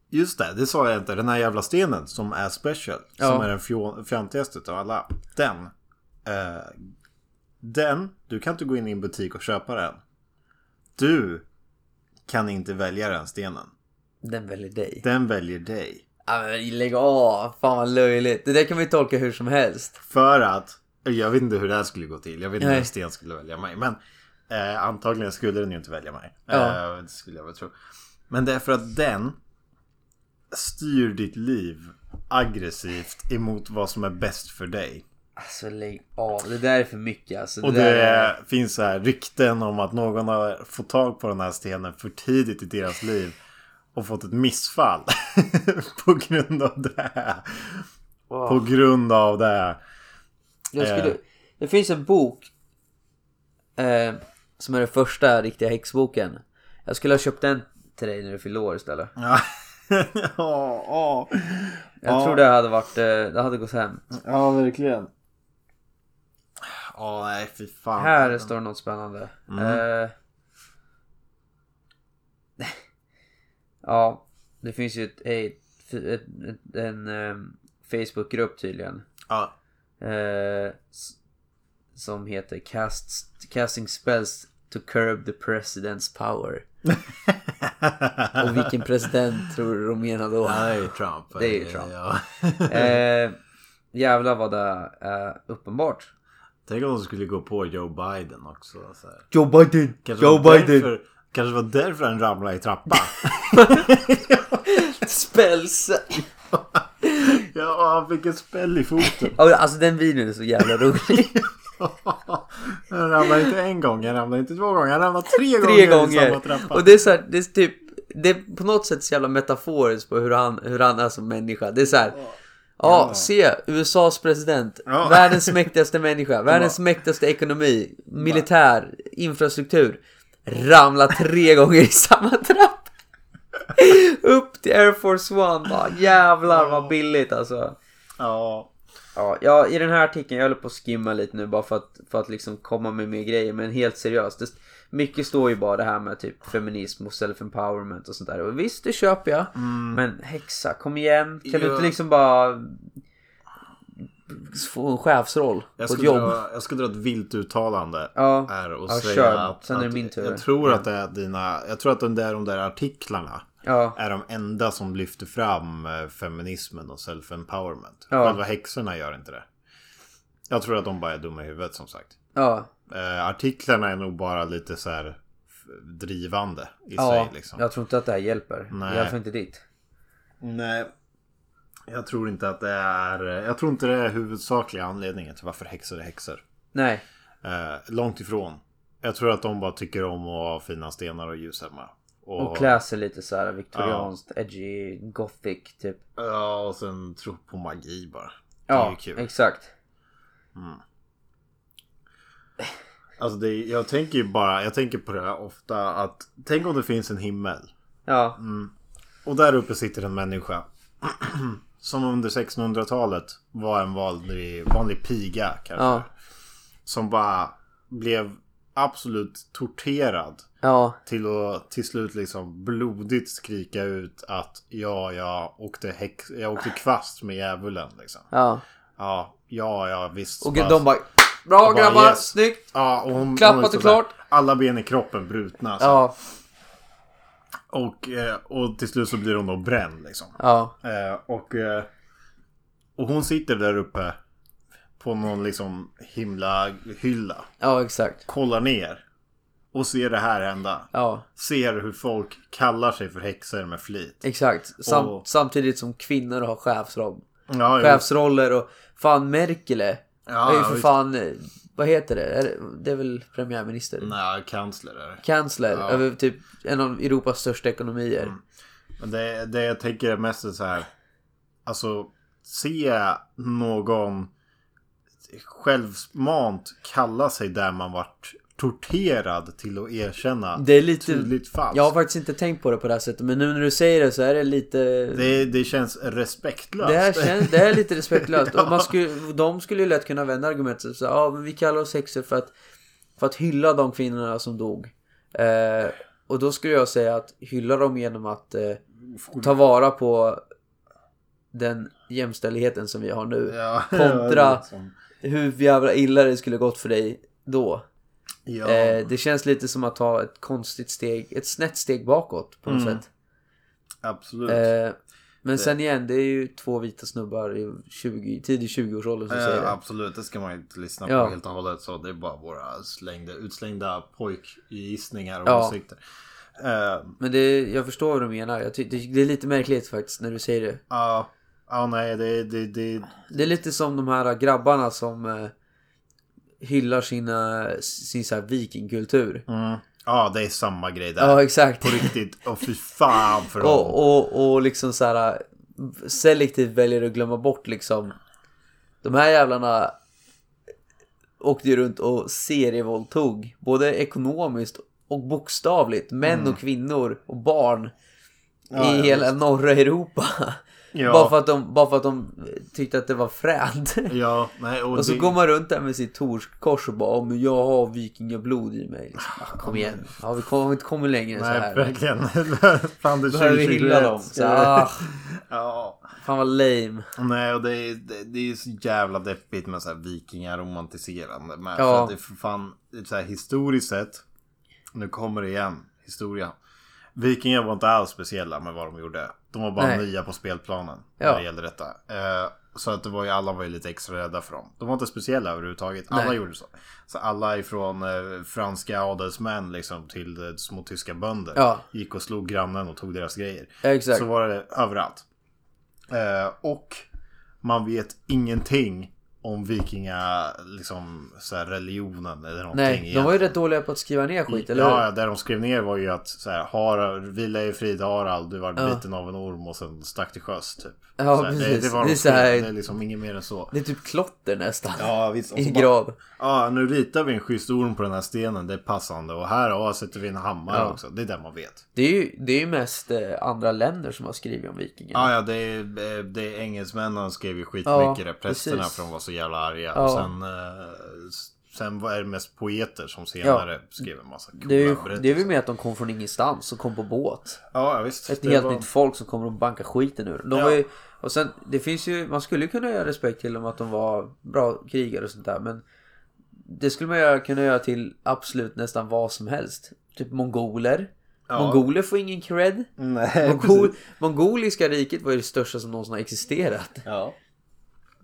just det. Det sa jag inte. Den här jävla stenen som är special. Ja. Som är den fjantigaste av alla. Den. Eh, den. Du kan inte gå in i en butik och köpa den. Du kan inte välja den stenen. Den väljer dig. Den väljer dig. Ja, men lägg av, fan vad löjligt. Det där kan vi tolka hur som helst. För att, jag vet inte hur det här skulle gå till. Jag vet inte Nej. hur sten skulle välja mig. Men eh, antagligen skulle den ju inte välja mig. Ja. Eh, det skulle jag väl tro. Men det är för att den styr ditt liv aggressivt emot vad som är bäst för dig. Alltså lägg av, det där är för mycket alltså. Och där det är... finns så här rykten om att någon har fått tag på den här stenen för tidigt i deras liv. Och fått ett missfall. <laughs> på grund av det. Wow. På grund av det skulle... Eh. Det finns en bok eh, som är den första riktiga häxboken. Jag skulle ha köpt den till dig när du fyllde år istället. Ja. <laughs> ja, ja. Jag Ja. tror det hade varit, eh, det hade gått hem. Ja, verkligen. Ja, nej, fy fan. Här står något spännande. Eh, <laughs> ja, det finns ju ett, ett, ett, ett en ehm, Facebookgrupp tydligen. Ja. S- som heter Cast, Casting Spells to curb the president's power. <laughs> Och vilken president tror du de menar då? Ja, det är ju Trump. Det är ju Trump. Ja. <laughs> Eh, jävlar vad det är uppenbart. Tänk om de skulle gå på Joe Biden också. Joe Biden! Kanske var Därför, kanske var därför han ramlade i trappan. <laughs> Spells! <laughs> ja, han fick en späll i foten. Alltså den videon är så jävla rolig. <laughs> Han ramlade inte en gång, han ramlade inte två gånger, han ramlade tre, Tre gånger, i samma gånger. trappa. Och det är så här, det är typ det är på något sätt så jävla metaforiskt på hur han, hur han är som människa. Det är så här. Ja, se USAs president. Ja. Världens mäktigaste <laughs> människa. Världens mäktigaste ekonomi. Militär. Infrastruktur. Ramlar tre <laughs> gånger i samma trapp. <laughs> Upp till Air Force One. Bara, jävlar vad billigt alltså. Ja. Ja, ja, i den här artikeln, jag håller på att skimma lite nu bara för att, för att liksom komma med mer grejer. Men helt seriöst. Det, mycket står ju bara det här med typ feminism och self-empowerment och sånt där. Och visst, det köper jag. Men häxa, kom igen. Kan du Ja. inte liksom bara få en chefsroll Jag på ett jobb? dra, jag ska dra ett vilt uttalande. Ja. Här och Ja, säga kör. att, Sen är det min tur. Jag tror att det är dina, jag tror att de där, de där artiklarna Ja, är de enda som lyfter fram eh, feminismen och self-empowerment. Ja. Själva häxorna gör inte det. Jag tror att de bara är dumma i huvudet som sagt. ja, Eh, artiklarna är nog bara lite så här drivande i ja. sig liksom. Jag tror inte att det här hjälper. Nej. Fall inte dit. Nej. Jag tror inte att det är, jag tror inte det är huvudsakliga anledningen till varför häxor är häxor. Nej. Eh, långt ifrån. Jag tror att de bara tycker om att ha fina stenar och ljus hemma. Och klä sig lite så här viktorianskt, edgy, gothic typ. Ja, och sen tro på magi bara. Det är ju Ja, kul. exakt. Alltså det, jag tänker ju bara, jag tänker på det här ofta att Tänk om det finns en himmel. Ja, Och där uppe sitter en människa. <clears throat> Som under 1600-talet var en vanlig, vanlig piga kanske. ja, Som bara blev absolut torterad. ja, Till att till slut liksom blodigt skrika ut att ja, jag åkte, häx, jag åkte kvast med djävulen liksom. ja. Ja, ja, ja visst. Och Bara- de bara Bra bara, grabbar, yes. snyggt! Ja, och hon, Klappat och klart. Alla ben i kroppen brutna. Så. Ja, Och, eh, och till slut så blir hon då bränd liksom. ja, Eh, och, eh, och hon sitter där uppe på någon liksom himla hylla. ja exakt. Kollar ner. Och ser det här hända. Ja, Ser hur folk kallar sig för häxor med flit. exakt. Sam, Och- Samtidigt som kvinnor har chefsroll. Ja. Chefsroller och fan Merkele Ja, är ju för fan, eh, vad heter det? Är det? Det är väl premiärminister? Nej, kansler är det. Kansler Ja. över typ en av Europas största ekonomier. Men det, det jag tänker är mest är så här. Alltså, se någon självmant kalla sig där man vart torterad till att erkänna Det är lite... tydligt falskt. Jag har faktiskt inte tänkt på det på det här sättet men nu när du säger det så är det lite... det, det känns respektlöst. Det, här känns, det är lite respektlöst. <laughs> Och man skulle, de skulle ju lätt kunna vända argumentet så ja men vi kallar oss häxor för att, för att hylla de kvinnorna som dog. Eh, och då skulle jag säga att hylla dem genom att eh, ta vara på den jämställdheten som vi har nu. Ja, <laughs> Kontra- liksom. Hur jävla illa det skulle gått för dig då. Ja, Eh, det känns lite som att ta ett konstigt steg, ett snett steg bakåt på något Mm. sätt. absolut. Eh, men sen igen, det är ju två vita snubbar i 20, tidig 20-årsåldern som säger Eh, det. absolut, det ska man inte lyssna Ja. på helt och hållet. Så det är bara våra slängda, utslängda pojkgissningar och Ja. åsikter. Eh, Men det, jag förstår vad du menar. Jag ty- det, det är lite märkligt faktiskt när du säger det. Ja, ja nej, det, det, det, Det är lite som de här grabbarna som eh, hyllar sina, sin så här vikingkultur. mm, ja, det är samma grej där. Ja, exakt. På riktigt, och fy fan för <laughs> dem. Och, och, och liksom så här selektivt väljer att glömma bort liksom de här jävlarna åkte ju runt och serievåldtog både ekonomiskt och bokstavligt män och kvinnor och barn Mm. Ja, i hela norra Europa. <laughs> Ja. Bara, för att de, bara för att de tyckte att det var fränt. <laughs> Ja, nej, och, Och så det, går man runt där med sitt torskors och bara "Ja, men jag har vikingablod i mig. Liksom. Ah, kom igen. Ja, vi kommer inte kommit längre än så Nej, här. verkligen. <laughs> <laughs> fan, är Behöver vi hylla 2021. dem? Så, ah, Ja. fan vad lame. Nej, och det är, det, det är så jävla deppigt med så här vikingaromantiserande med. Ja. För att det är för fan, så här, historiskt sett Nu kommer det igen. Historia. Vikingar var inte alls speciella med vad de gjorde. De var bara Nej. nya på spelplanen. Ja. När det gällde detta. Eh, så att det var ju, alla var ju lite extra rädda för dem. De var inte speciella överhuvudtaget. Alla Nej. gjorde så. Så alla ifrån eh, franska adelsmän liksom till eh, små tyska bönder. Ja. Gick och slog grannen och tog deras grejer. Exakt. Så var det överallt. Eh, och man vet ingenting om vikinga, liksom så här, religionen eller någonting. Nej, de var ju rätt dåliga på att skriva ner skit, eller Ja, hur? ja, det de skrev ner var ju att så här, Harald, vila i frid Harald, du var Ja. biten av en orm och sen stack till sjöss typ. Ja, här, Det, precis. det var Det de är så här- det är liksom inget mer än så. Det är typ klotter nästan. Ja, visst. I grav. Ja, nu ritar vi en schysst orm på den här stenen, det är passande. Och här ja, sätter vi en hammare Ja. också, det är det man vet. Det är ju, det är ju mest eh, andra länder som har skrivit om vikingar. Ja, ja, det är, eh, det är engelsmännen skrev ju skitmycket Ja, det. Prästerna precis. för de var så jävla arga. Ja. Och sen, eh, sen var det mest poeter som senare skrev en massa coola Det är ju det är berättelser. väl med att de kom från ingenstans och kom på båt. Ja, visst. Ett helt var- nytt folk som kommer och bankar skiten ur dem. De Ja. ju, och sen, det finns ju, man skulle ju kunna göra respekt till dem att de var bra krigare och sånt där. Men det skulle man göra, kunna göra till absolut nästan vad som helst. Typ mongoler. Ja. Mongoler får ingen cred. Nej, Mongol, mongoliska riket var ju det största som någonsin har existerat. Ja.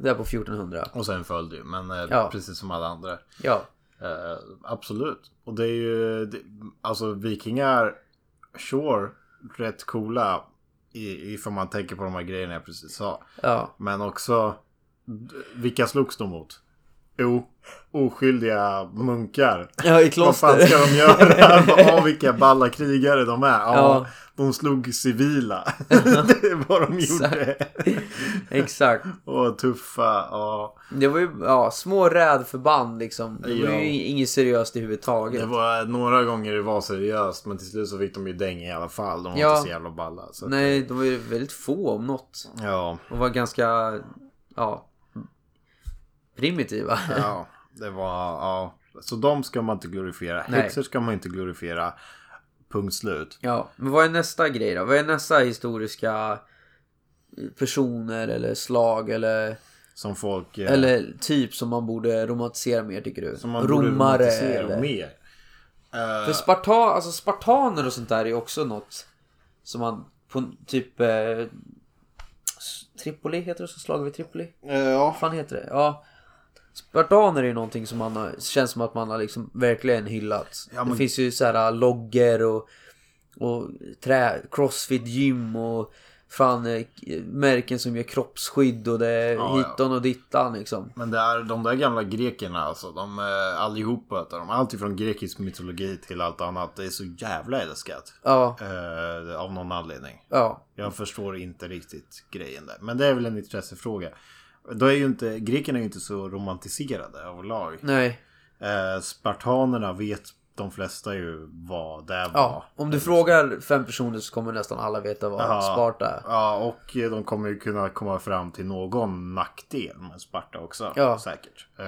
Där på 1400. Och sen föll det ju, men eh, Ja. precis som alla andra. Ja. Eh, absolut. Och det är ju, det, alltså vikingar, sure, rätt coola. I, ifall man tänker på de här grejerna jag precis sa. Ja. Men också, vilka slogs de mot? Jo, oskyldiga munkar. Ja, i Vad fan kloster. ska de göra? <laughs> <laughs> Ja, vilka balla krigare de är. Ja, Ja. de slog civila. <laughs> det är vad de gjorde. Exakt. Och tuffa, ja. Det var ju ja, små rädförband liksom. Det var Ja. ju inget seriöst överhuvudtaget. Det var några gånger det var seriöst men till slut så fick de ju däng i alla fall. De var Ja. inte så jävla balla. Så Nej, de var ju väldigt få om något. Ja, De var ganska, ja, primitiva. ja, det var, ja. Så de ska man inte glorifiera. Nej. Häxor ska man inte glorifiera. Punkt slut. Ja, men vad är nästa grej då? Vad är nästa historiska personer eller slag eller, Som folk... eh, eller typ som man borde romantisera mer tycker du? som man borde Romare romantisera eller? mer. Eh, För Sparta, alltså spartaner och sånt där är också något som man på typ eh, Tripoli heter det så? Slag vid Tripoli? eh, ja. Vad fan heter det? Ja. Spartaner är ju någonting som man har, känns som att man har liksom verkligen hyllat. Ja, Det men- finns ju så här logger och, och trä, crossfit gym och fan eh, märken som gör kroppsskydd och det är Ja, ja. hitton och dittan liksom. Men det är de där gamla grekerna alltså. De eh, allihopa. De, allt ifrån grekisk mytologi till allt annat. Det är så jävla älskat. Ja, Eh, av någon anledning. ja, Jag förstår inte riktigt grejen där. Men det är väl en intressefråga. Då är ju inte, grekerna är ju inte så romantiserade överlag. nej. Eh, spartanerna vet de flesta ju vad det var. Ja, om du frågar fem personer så kommer nästan alla veta vad Ja. Sparta är. Ja, och de kommer ju kunna komma fram till någon nackdel med Sparta också. Ja. Säkert. Eh,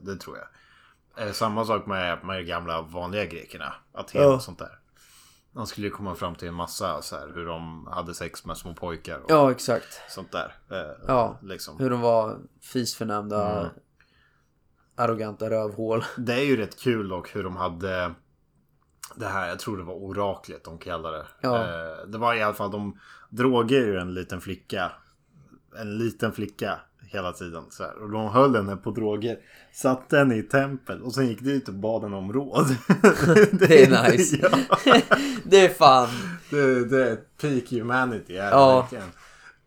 det tror jag. Eh, samma sak med, med de gamla vanliga grekerna. Aten Ja. och sånt där. De skulle ju komma fram till en massa så här, hur de hade sex med små pojkar och Ja, exakt. sånt där. Eh, Ja. Liksom. Hur de var fisförnämnda, Mm. arroganta rövhål. <laughs> Det är ju rätt kul dock hur de hade det här, jag tror det var oraklet de kallade det. Ja. Eh, Det var i alla fall, de droger ju en liten flicka. En liten flicka hela tiden. Så här. Och de höll henne på droger. Satte henne i tempel och sen gick dit och bad henne om råd. <laughs> Det är nice. <laughs> ja, <laughs> det är fan. det, det är peak humanity. Är det Ja. verkligen.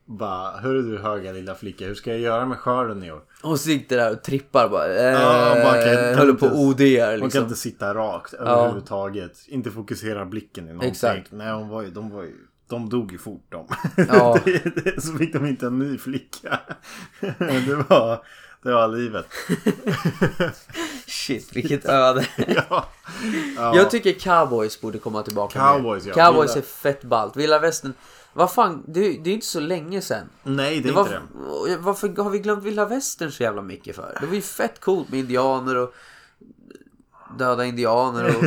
Bara, hörru du höga lilla flicka, hur ska jag göra med skörden i år? Och sitter där och trippar bara. Eh, Ja, bara kan- kan håller på och ODR Hon kan liksom. inte sitta rakt överhuvudtaget. Inte fokusera blicken i någonting. Exakt. Nej, hon var ju, de var ju... De dog ju fort de. Ja. <laughs> Det- det- Så fick de inte en ny flicka. <laughs> Det var, det var livet. <laughs> Shit, vilket öde. Ja. Ja. Jag tycker cowboys borde komma tillbaka Cowboys, ja. Cowboys är fett ballt. Vilda västern. Vad fan, det, det är inte så länge sen. Nej, det är var, inte det. varför har vi glömt vilda västern så jävla mycket för? Det var ju fett coolt med indianer och döda indianer och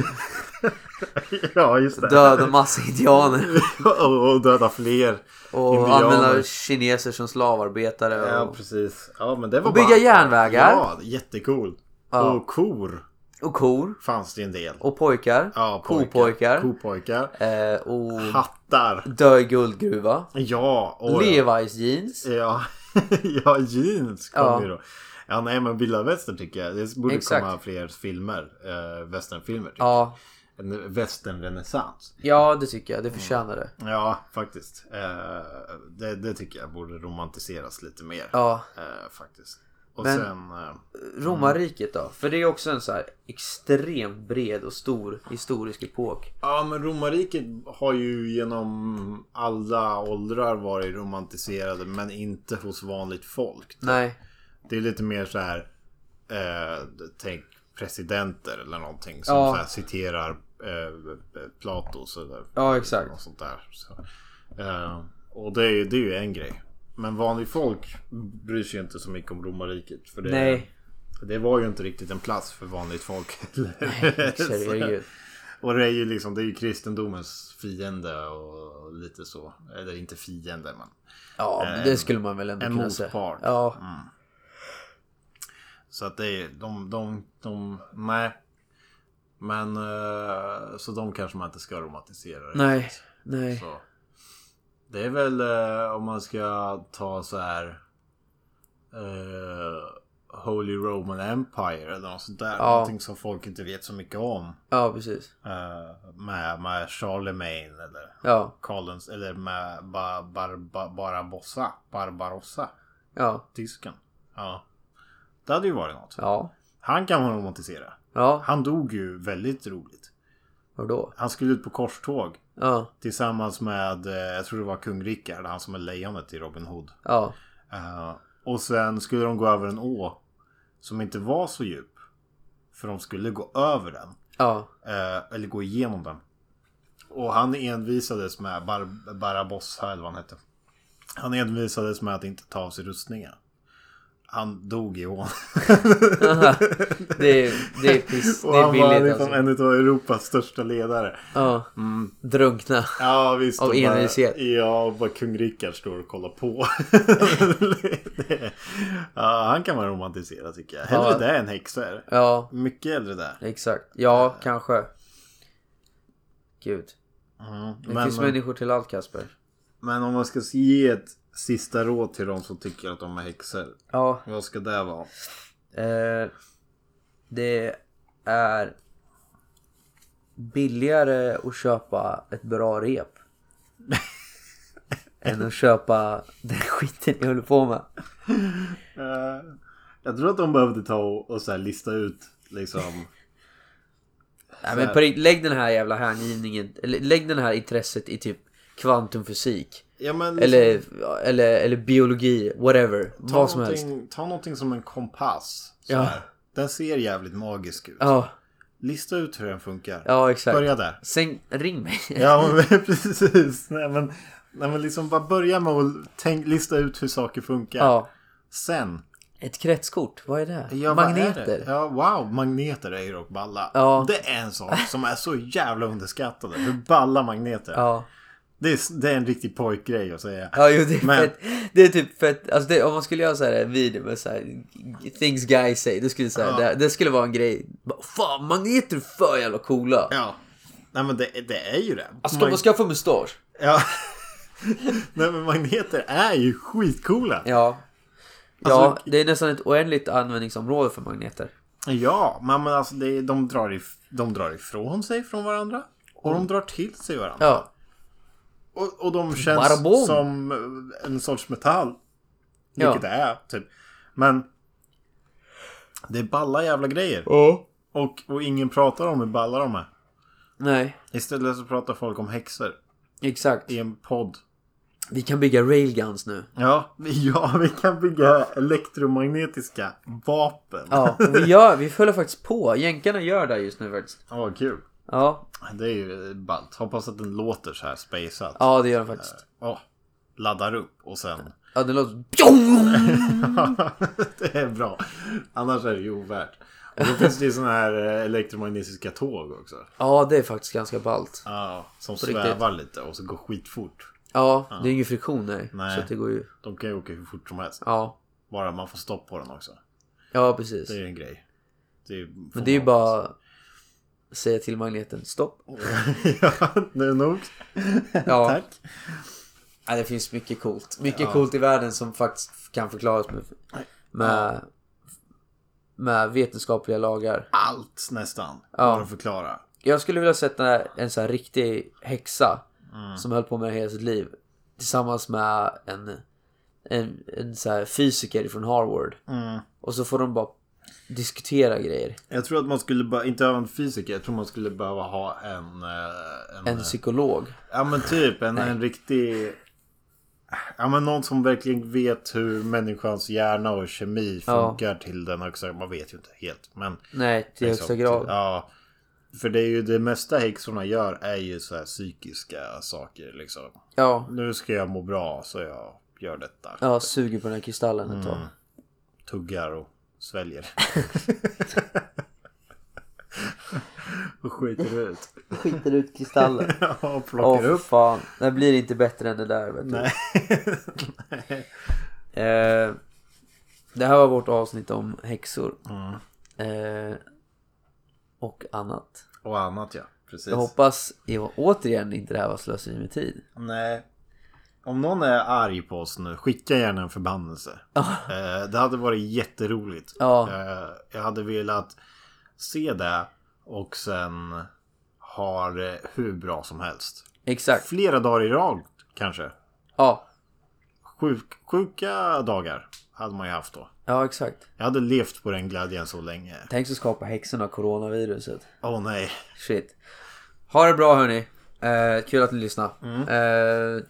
<laughs> Ja, just det. döda massa indianer. <laughs> och, döda fler. Och Indianer. använda kineser som slavarbetare. Ja, Och, precis. Ja, men det var Och bygga bara... järnvägar. Ja, jättekul. Ja. Och kor. Och kor. fanns det en del. Och pojkar. Ja, pojkar. Kopojkar. Kopojkar. Eh, och Hattar. dö i guldgruva. Ja. Och, Levi's jeans. Ja, <laughs> ja jeans kom Ja. ju då. Ja nej men vilda västern tycker jag. Det borde Exakt. komma fler filmer. Eh, westernfilmer. Ja. jag. En westernrenässans. ja, det tycker jag. Det förtjänar det. Ja faktiskt. Eh, det, det tycker jag borde romantiseras lite mer. Ja. Eh, faktiskt. Och Men- sen... Eh, Romarriket då? För det är också en så här extremt bred och stor historisk epok. Ja men romarriket har ju genom alla åldrar varit romantiserade men inte hos vanligt folk. Nej. Det är lite mer så här eh, Tänk presidenter eller någonting som Ja. så citerar eh, Plato så där, Ja, exakt. Något sånt där. Så, eh, och det är, ju- det är ju en grej. Men vanligt folk bryr sig inte så mycket om romarriket. För det, Nej. det var ju inte riktigt en plats för vanligt folk. Herregud. <laughs> Och det är ju liksom, det är ju kristendomens fiende och lite så. Eller inte fiende men. Ja, men det skulle man väl ändå En kunna säga. motpart. Ja. Så att det är, de, de, de, nej. Men eh, så de kanske man inte ska romantisera. Nej. Nej. Så. Det är väl eh, om man ska ta så här eh, Holy Roman Empire eller något sånt där. Ja. Någonting som folk inte vet så mycket om. Ja, precis. Eh, med, med Charlemagne eller Ja. Karlens eller med ba, bar, ba, Barbarossa. Barbarossa. Ja. Tysken. Ja. Det hade ju varit något. Ja. Han kan man romantisera. Ja. Han dog ju väldigt roligt. Vadå? Han skulle ut på korståg. Ja. Tillsammans med, eh, jag tror det var kung Rickard, han som är lejonet i Robin Hood. Ja. Eh, och sen skulle de gå över en å. Som inte var så djup. För de skulle gå över den. Ja. Eh, eller gå igenom den. Och han envisades med Bar- Barabossa eller vad han hette. Han envisades med att inte ta av sig rustningen. Han dog i ån. Det är, det är piss. <laughs> Och Det är han var billigt liksom alltså. en av Europas största ledare. Ja. Drunkna. Ja visst. Av envishet. Ja, och bara kung Rickard står och kollar på. Det- <laughs> ja, han kan man romantisera tycker jag. Hellre Ja. det än häxor. Ja. Mycket hellre det. Exakt. Ja, kanske. Gud. Mm. Det Men, finns människor till allt Kasper. men om man ska ge ett sista råd till de som tycker att de är häxor. Ja. Vad ska det vara? Eh, det är billigare att köpa ett bra rep. <laughs> än att köpa den skiten jag håller på med. Eh, jag tror att de behövde ta och, och så lista ut liksom. Nej, men på, lägg den här jävla hängivningen, lägg den här intresset i typ kvantumfysik. Ja men liksom, Eller, eller, eller biologi, whatever. ta, Vad som helst. ta någonting som en kompass. Ja. Den ser jävligt magisk ut. Ja, Lista ut hur den funkar. ja exakt. Börja där. Sen ring mig. Ja <laughs> men <laughs> precis. Nej men, nej, men liksom bara börja med att tänk, lista ut hur saker funkar. Ja. Sen. Ett kretskort, vad är det? Ja, vad är Magneter. det? Ja wow, magneter är ju dock balla. Ja. Det är en sak som är så jävla underskattade. Hur balla magneter. Ja. Det, är, det är en riktig pojkgrej att säga. Ja, jo, det är Men- fett. Det är typ fett. Alltså det, om man skulle göra så här en video med så här things guys say. Det skulle, så här, Ja. det, det skulle vara en grej. Fan, magneter är för jävla coola. Ja. Nej men det, det är ju det. Alltså, ska man skaffa mustasch? Ja. <laughs> Nej men magneter är ju skitcoola. Ja. Ja, Alltså- det är nästan ett oändligt användningsområde för magneter. Ja, men, men alltså det, de, drar if, de drar ifrån sig från varandra. Och de drar till sig varandra. Ja. Och, och de känns Barbom. som en sorts metall. Ja. Vilket det är, typ. Men det är balla jävla grejer. Ja. Och, och ingen pratar om hur balla de är. Nej, Istället så pratar folk om häxor exakt. i en podd. Vi kan bygga railguns nu. Ja, vi- <laughs> ja, vi kan bygga elektromagnetiska vapen. Ja, vi, gör, vi följer faktiskt på. Jänkarna gör det just nu faktiskt. Ja, vad kul. Ja, Det är ju ballt. Hoppas att den låter så här spacad. ja det gör de faktiskt. Ja, laddar upp och sen... Ja, det låter... <laughs> det är bra. Annars är det ju ovärt. Och då finns det ju såna här eh, elektromagnetiska tåg också. Ja, det är faktiskt ganska ballt. Ja, som riktigt. svävar lite och så går skitfort. Ja, det är ingen friktion nej. Nej. Så det går ju... De kan ju åka hur fort som helst. Ja. Bara man får stopp på den också. Ja, precis. Det är en grej. Det är, Men det är ju bara säga till magneten stopp. <laughs> ja, det är nog. Ja. Tack. Ja, det finns mycket coolt. Mycket coolt i världen som faktiskt kan förklaras med, med, med vetenskapliga lagar. Allt nästan. Ja. Går att förklara. Jag skulle vilja sätta en sån här riktig häxa som höll på med hela sitt liv. Tillsammans med en, en, en så fysiker från Harvard. Och så får de bara diskutera grejer. Jag tror att man skulle bara, inte ha en fysiker, jag tror man skulle behöva ha en... eh, en, En psykolog. ja men typ en, en riktig... Ja men någon som verkligen vet hur människans hjärna och kemi Ja. funkar till den högsta... Man vet ju inte helt men... Nej, till högsta liksom, grad. Ja. För det är ju det mesta häxorna gör är ju så här psykiska saker liksom. Ja, Nu ska jag må bra så jag gör detta. ja suger på den här kristallen ett tag. Tuggar och sväljer. <laughs> och skiter ut. Skiter ut kristallen. <laughs> Ja, och plockar för upp. fan. Det blir inte bättre än det där vet du. Nej. <laughs> Eh, det här var vårt avsnitt om häxor. Eh, och annat. och annat ja. Precis. Jag hoppas återigen inte det här var slöseri med tid. Nej. Om någon är arg på oss nu, skicka gärna en förbannelse. Eh, det hade varit jätteroligt. Ja. Eh, jag hade velat se det och sen ha det hur bra som helst. Exakt. Flera dagar i rad kanske. Ja, Sjuk, sjuka dagar hade man ju haft då. ja exakt. Jag hade levt på den glädjen så länge. Tänk så skapa häxorna coronaviruset. Åh nej. Shit. Ha det bra hörni. Eh, kul att ni lyssnade. Eh,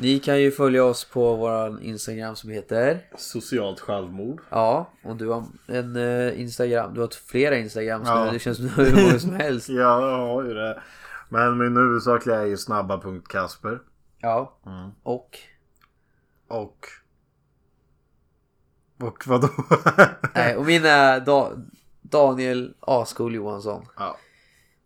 ni kan ju följa oss på våran Instagram som heter Socialt självmord. Ja, och du har en eh, Instagram. Du har flera Instagrams Ja. nu. Det känns som du har hur många som helst. <laughs> Ja, jag har ju det. Men min huvudsakliga är ju snabba.kasper. Ja. Och Och... Och vadå? <laughs> Nej, och min är da Daniel Askol Johansson. ja.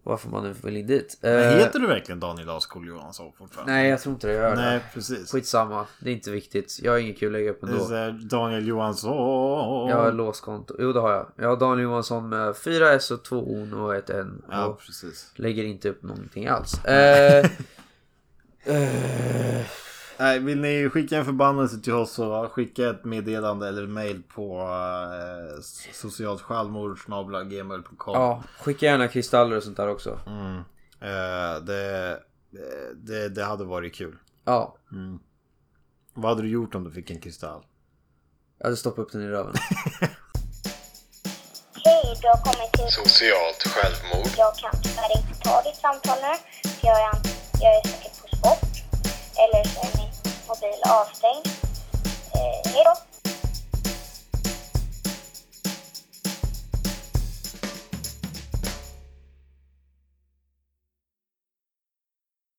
Varför man nu vill in dit. Men Eh, heter du verkligen Daniel Askol Johansson fortfarande? Nej, jag tror inte det gör Nej, det. precis. Skitsamma. Det är inte viktigt. Jag har inget kul att lägga upp Det är ändå. så här, Daniel Johansson. Jag har låskonto. Jo, det har jag. Jag har Daniel Johansson med 4 S och 2 O och ett N. Ja, precis. lägger inte upp någonting alls. Eh, <laughs> eh, Nej, vill ni skicka en förbannelse till oss så skicka ett meddelande eller mail på uh, socialt självmord gmail.com. ja, skicka gärna kristaller och sånt där också. Mm. Eh, det, det, det hade varit kul. Ja, Vad hade du gjort om du fick en kristall? jag hade stoppat upp den i röven. <laughs> Hej, du har kommit till... Socialt självmord. Jag kan tyvärr inte ta ditt samtal nu, för jag är, jag är säkert på LSM model of Spain. Eh, Hero.